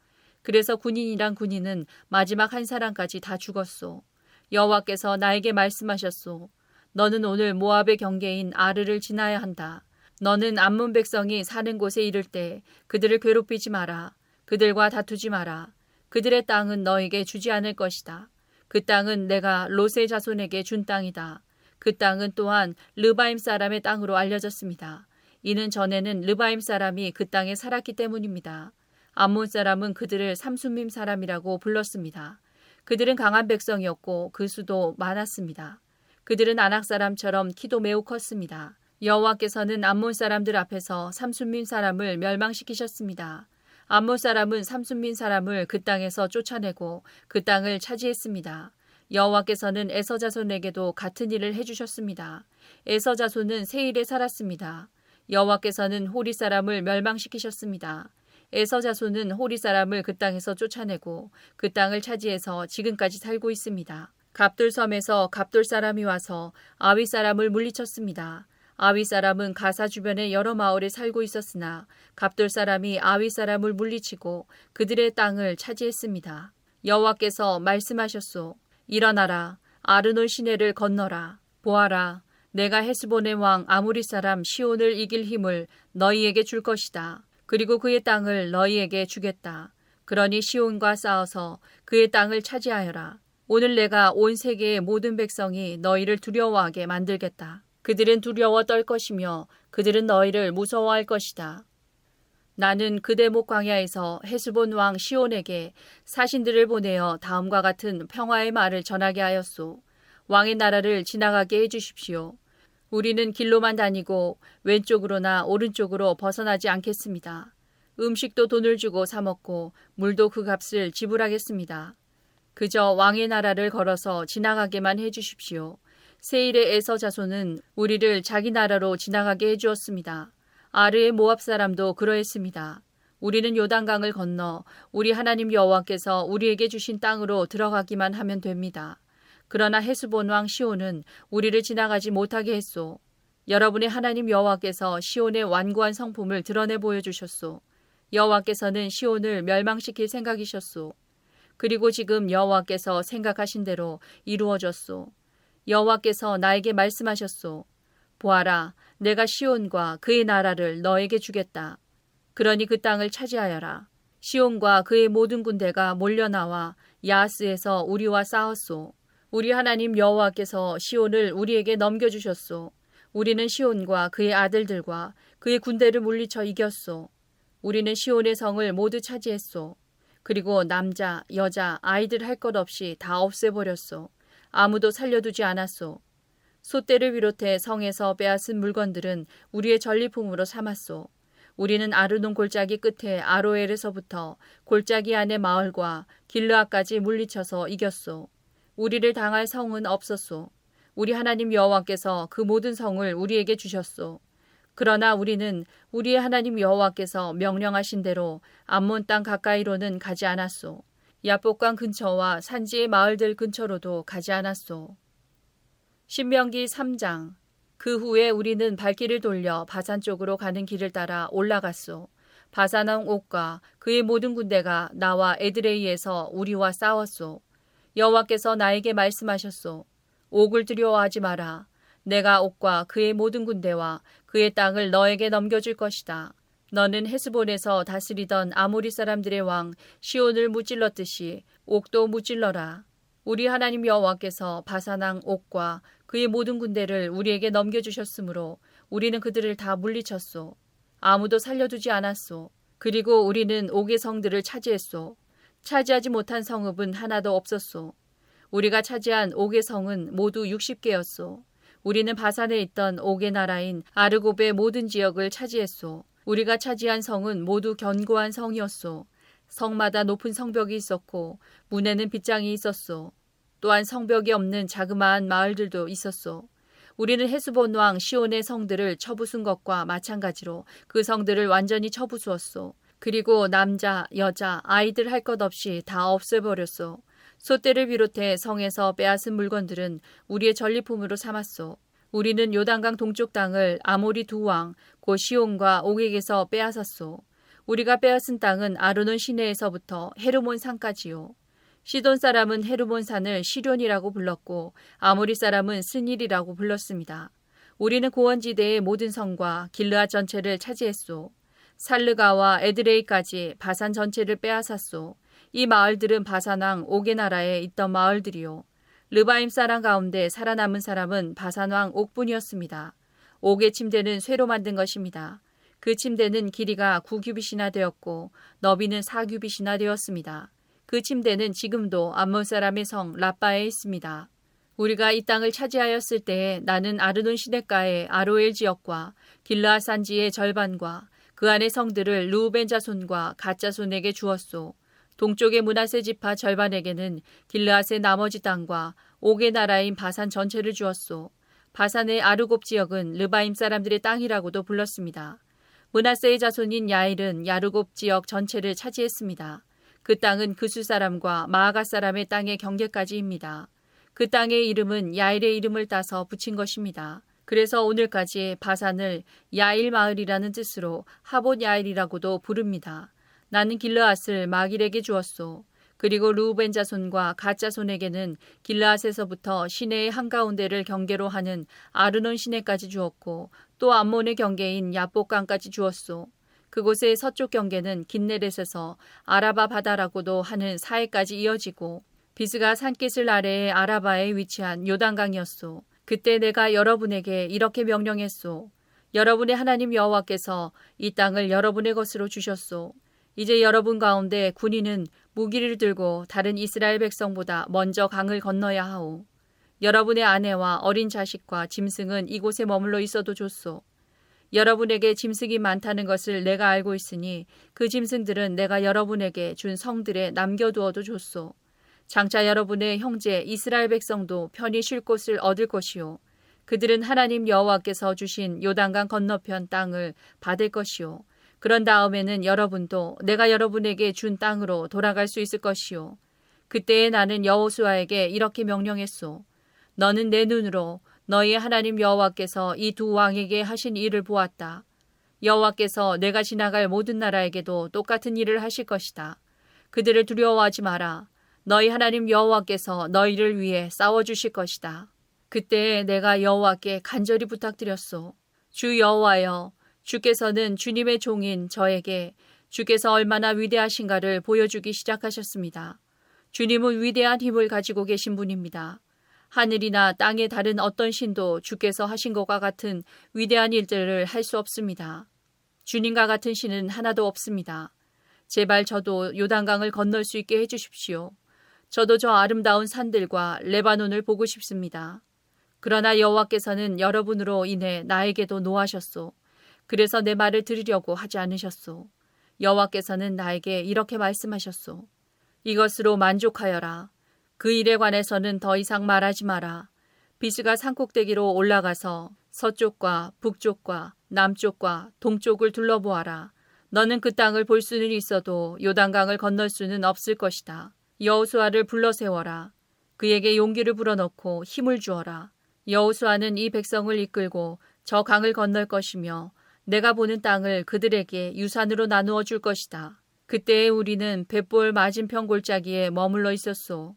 그래서 군인이란 군인은 마지막 한 사람까지 다 죽었소. 여호와께서 나에게 말씀하셨소. 너는 오늘 모압의 경계인 아르를 지나야 한다. 너는 암문 백성이 사는 곳에 이를 때 그들을 괴롭히지 마라. 그들과 다투지 마라. 그들의 땅은 너에게 주지 않을 것이다. 그 땅은 내가 로세 자손에게 준 땅이다. 그 땅은 또한 르바임 사람의 땅으로 알려졌습니다. 이는 전에는 르바임 사람이 그 땅에 살았기 때문입니다. 암몬 사람은 그들을 삼순밈 사람이라고 불렀습니다. 그들은 강한 백성이었고 그 수도 많았습니다. 그들은 아낙 사람처럼 키도 매우 컸습니다. 여호와께서는 암몬 사람들 앞에서 삼순민 사람을 멸망시키셨습니다. 암몬 사람은 삼순민 사람을 그 땅에서 쫓아내고 그 땅을 차지했습니다. 여호와께서는 에서 자손에게도 같은 일을 해주셨습니다. 에서 자손은 세일에 살았습니다. 여호와께서는 호리 사람을 멸망시키셨습니다. 에서 자손은 호리 사람을 그 땅에서 쫓아내고 그 땅을 차지해서 지금까지 살고 있습니다. 갑돌 섬에서 갑돌 사람이 와서 아위 사람을 물리쳤습니다. 아위 사람은 가사 주변의 여러 마을에 살고 있었으나 갑돌 사람이 아위 사람을 물리치고 그들의 땅을 차지했습니다. 여호와께서 말씀하셨소. 일어나라. 아르논 시내를 건너라. 보아라. 내가 헤스본의 왕 아무리 사람 시온을 이길 힘을 너희에게 줄 것이다. 그리고 그의 땅을 너희에게 주겠다. 그러니 시온과 싸워서 그의 땅을 차지하여라. 오늘 내가 온 세계의 모든 백성이 너희를 두려워하게 만들겠다. 그들은 두려워 떨 것이며 그들은 너희를 무서워할 것이다. 나는 그대 목 광야에서 헤스본 왕 시온에게 사신들을 보내어 다음과 같은 평화의 말을 전하게 하였소. 왕의 나라를 지나가게 해주십시오. 우리는 길로만 다니고 왼쪽으로나 오른쪽으로 벗어나지 않겠습니다. 음식도 돈을 주고 사 먹고 물도 그 값을 지불하겠습니다. 그저 왕의 나라를 걸어서 지나가게만 해주십시오. 세일의 에서 자손은 우리를 자기 나라로 지나가게 해주었습니다. 아르의 모압 사람도 그러했습니다. 우리는 요단강을 건너 우리 하나님 여호와께서 우리에게 주신 땅으로 들어가기만 하면 됩니다. 그러나 헤스본 왕 시온은 우리를 지나가지 못하게 했소. 여러분의 하나님 여호와께서 시온의 완고한 성품을 드러내 보여주셨소. 여호와께서는 시온을 멸망시킬 생각이셨소. 그리고 지금 여호와께서 생각하신 대로 이루어졌소. 여호와께서 나에게 말씀하셨소. 보아라, 내가 시온과 그의 나라를 너에게 주겠다. 그러니 그 땅을 차지하여라. 시온과 그의 모든 군대가 몰려나와 야스에서 우리와 싸웠소. 우리 하나님 여호와께서 시온을 우리에게 넘겨주셨소. 우리는 시온과 그의 아들들과 그의 군대를 물리쳐 이겼소. 우리는 시온의 성을 모두 차지했소. 그리고 남자, 여자, 아이들 할 것 없이 다 없애버렸소. 아무도 살려두지 않았소. 소떼를 비롯해 성에서 빼앗은 물건들은 우리의 전리품으로 삼았소. 우리는 아르논 골짜기 끝에 아로엘에서부터 골짜기 안의 마을과 길르아까지 물리쳐서 이겼소. 우리를 당할 성은 없었소. 우리 하나님 여호와께서 그 모든 성을 우리에게 주셨소. 그러나 우리는 우리의 하나님 여호와께서 명령하신 대로 암몬 땅 가까이로는 가지 않았소. 야복강 근처와 산지의 마을들 근처로도 가지 않았소. 신명기 3장 그 후에 우리는 발길을 돌려 바산 쪽으로 가는 길을 따라 올라갔소. 바산왕 옥과 그의 모든 군대가 나와 에드레이에서 우리와 싸웠소. 여호와께서 나에게 말씀하셨소. 옥을 두려워하지 마라. 내가 옥과 그의 모든 군대와 그의 땅을 너에게 넘겨줄 것이다. 너는 헤스본에서 다스리던 아모리 사람들의 왕 시온을 무찔렀듯이 옥도 무찔러라. 우리 하나님 여호와께서 바사낭 옥과 그의 모든 군대를 우리에게 넘겨주셨으므로 우리는 그들을 다 물리쳤소. 아무도 살려두지 않았소. 그리고 우리는 옥의 성들을 차지했소. 차지하지 못한 성읍은 하나도 없었소. 우리가 차지한 옥의 성은 모두 60개였소. 우리는 바산에 있던 옥의 나라인 아르곱의 모든 지역을 차지했소. 우리가 차지한 성은 모두 견고한 성이었소. 성마다 높은 성벽이 있었고 문에는 빗장이 있었소. 또한 성벽이 없는 자그마한 마을들도 있었소. 우리는 헤스본 왕 시온의 성들을 쳐부순 것과 마찬가지로 그 성들을 완전히 쳐부수었소. 그리고 남자, 여자, 아이들 할 것 없이 다 없애버렸소. 소떼를 비롯해 성에서 빼앗은 물건들은 우리의 전리품으로 삼았소. 우리는 요단강 동쪽 땅을 아모리 두 왕, 고 시온과 옥에게서 빼앗았소. 우리가 빼앗은 땅은 아르논 시내에서부터 헤르몬 산까지요. 시돈 사람은 헤르몬 산을 시련이라고 불렀고 아모리 사람은 스닐이라고 불렀습니다. 우리는 고원지대의 모든 성과 길르앗 전체를 차지했소. 살르가와 에드레이까지 바산 전체를 빼앗았소. 이 마을들은 바산왕 옥의 나라에 있던 마을들이요. 르바임 사람 가운데 살아남은 사람은 바산왕 옥뿐이었습니다. 옥의 침대는 쇠로 만든 것입니다. 그 침대는 길이가 9규빗이나 되었고 너비는 4규빗이나 되었습니다. 그 침대는 지금도 암몬 사람의 성 라빠에 있습니다. 우리가 이 땅을 차지하였을 때에 나는 아르논 시내가의 아로엘 지역과 길라 산지의 절반과 그 안의 성들을 루벤 자손과 갓 자손에게 주었소. 동쪽의 문하세 지파 절반에게는 길라앗의 나머지 땅과 옥의 나라인 바산 전체를 주었소. 바산의 아르곱 지역은 르바임 사람들의 땅이라고도 불렀습니다. 문하세의 자손인 야일은 야르곱 지역 전체를 차지했습니다. 그 땅은 그수 사람과 마아가 사람의 땅의 경계까지입니다. 그 땅의 이름은 야일의 이름을 따서 붙인 것입니다. 그래서 오늘까지 바산을 야일 마을이라는 뜻으로 하봇 야일이라고도 부릅니다. 나는 길르앗을 마길에게 주었소. 그리고 루벤 자손과 갓 자손에게는 길르앗에서부터 시내의 한가운데를 경계로 하는 아르논 시내까지 주었고 또 암몬의 경계인 야복강까지 주었소. 그곳의 서쪽 경계는 긴네렛에서 아라바 바다라고도 하는 사해까지 이어지고 비스가 산기슬 아래의 아라바에 위치한 요단강이었소. 그때 내가 여러분에게 이렇게 명령했소. 여러분의 하나님 여호와께서 이 땅을 여러분의 것으로 주셨소. 이제 여러분 가운데 군인은 무기를 들고 다른 이스라엘 백성보다 먼저 강을 건너야 하오. 여러분의 아내와 어린 자식과 짐승은 이곳에 머물러 있어도 좋소. 여러분에게 짐승이 많다는 것을 내가 알고 있으니 그 짐승들은 내가 여러분에게 준 성들에 남겨두어도 좋소. 장차 여러분의 형제 이스라엘 백성도 편히 쉴 곳을 얻을 것이요. 그들은 하나님 여호와께서 주신 요단강 건너편 땅을 받을 것이요. 그런 다음에는 여러분도 내가 여러분에게 준 땅으로 돌아갈 수 있을 것이요. 그때에 나는 여호수아에게 이렇게 명령했소. 너는 내 눈으로 너희 하나님 여호와께서 이 두 왕에게 하신 일을 보았다. 여호와께서 내가 지나갈 모든 나라에게도 똑같은 일을 하실 것이다. 그들을 두려워하지 마라. 너희 하나님 여호와께서 너희를 위해 싸워 주실 것이다. 그때에 내가 여호와께 간절히 부탁드렸소. 주 여호와여, 주께서는 주님의 종인 저에게 주께서 얼마나 위대하신가를 보여주기 시작하셨습니다. 주님은 위대한 힘을 가지고 계신 분입니다. 하늘이나 땅의 다른 어떤 신도 주께서 하신 것과 같은 위대한 일들을 할 수 없습니다. 주님과 같은 신은 하나도 없습니다. 제발 저도 요단강을 건널 수 있게 해주십시오. 저도 저 아름다운 산들과 레바논을 보고 싶습니다. 그러나 여호와께서는 여러분으로 인해 나에게도 노하셨소. 그래서 내 말을 들으려고 하지 않으셨소. 여호와께서는 나에게 이렇게 말씀하셨소. 이것으로 만족하여라. 그 일에 관해서는 더 이상 말하지 마라. 비스가 산꼭대기로 올라가서 서쪽과 북쪽과 남쪽과 동쪽을 둘러보아라. 너는 그 땅을 볼 수는 있어도 요단강을 건널 수는 없을 것이다. 여호수아를 불러 세워라. 그에게 용기를 불어넣고 힘을 주어라. 여호수아는 이 백성을 이끌고 저 강을 건널 것이며 내가 보는 땅을 그들에게 유산으로 나누어 줄 것이다. 그때에 우리는 벳볼 맞은편 골짜기에 머물러 있었소.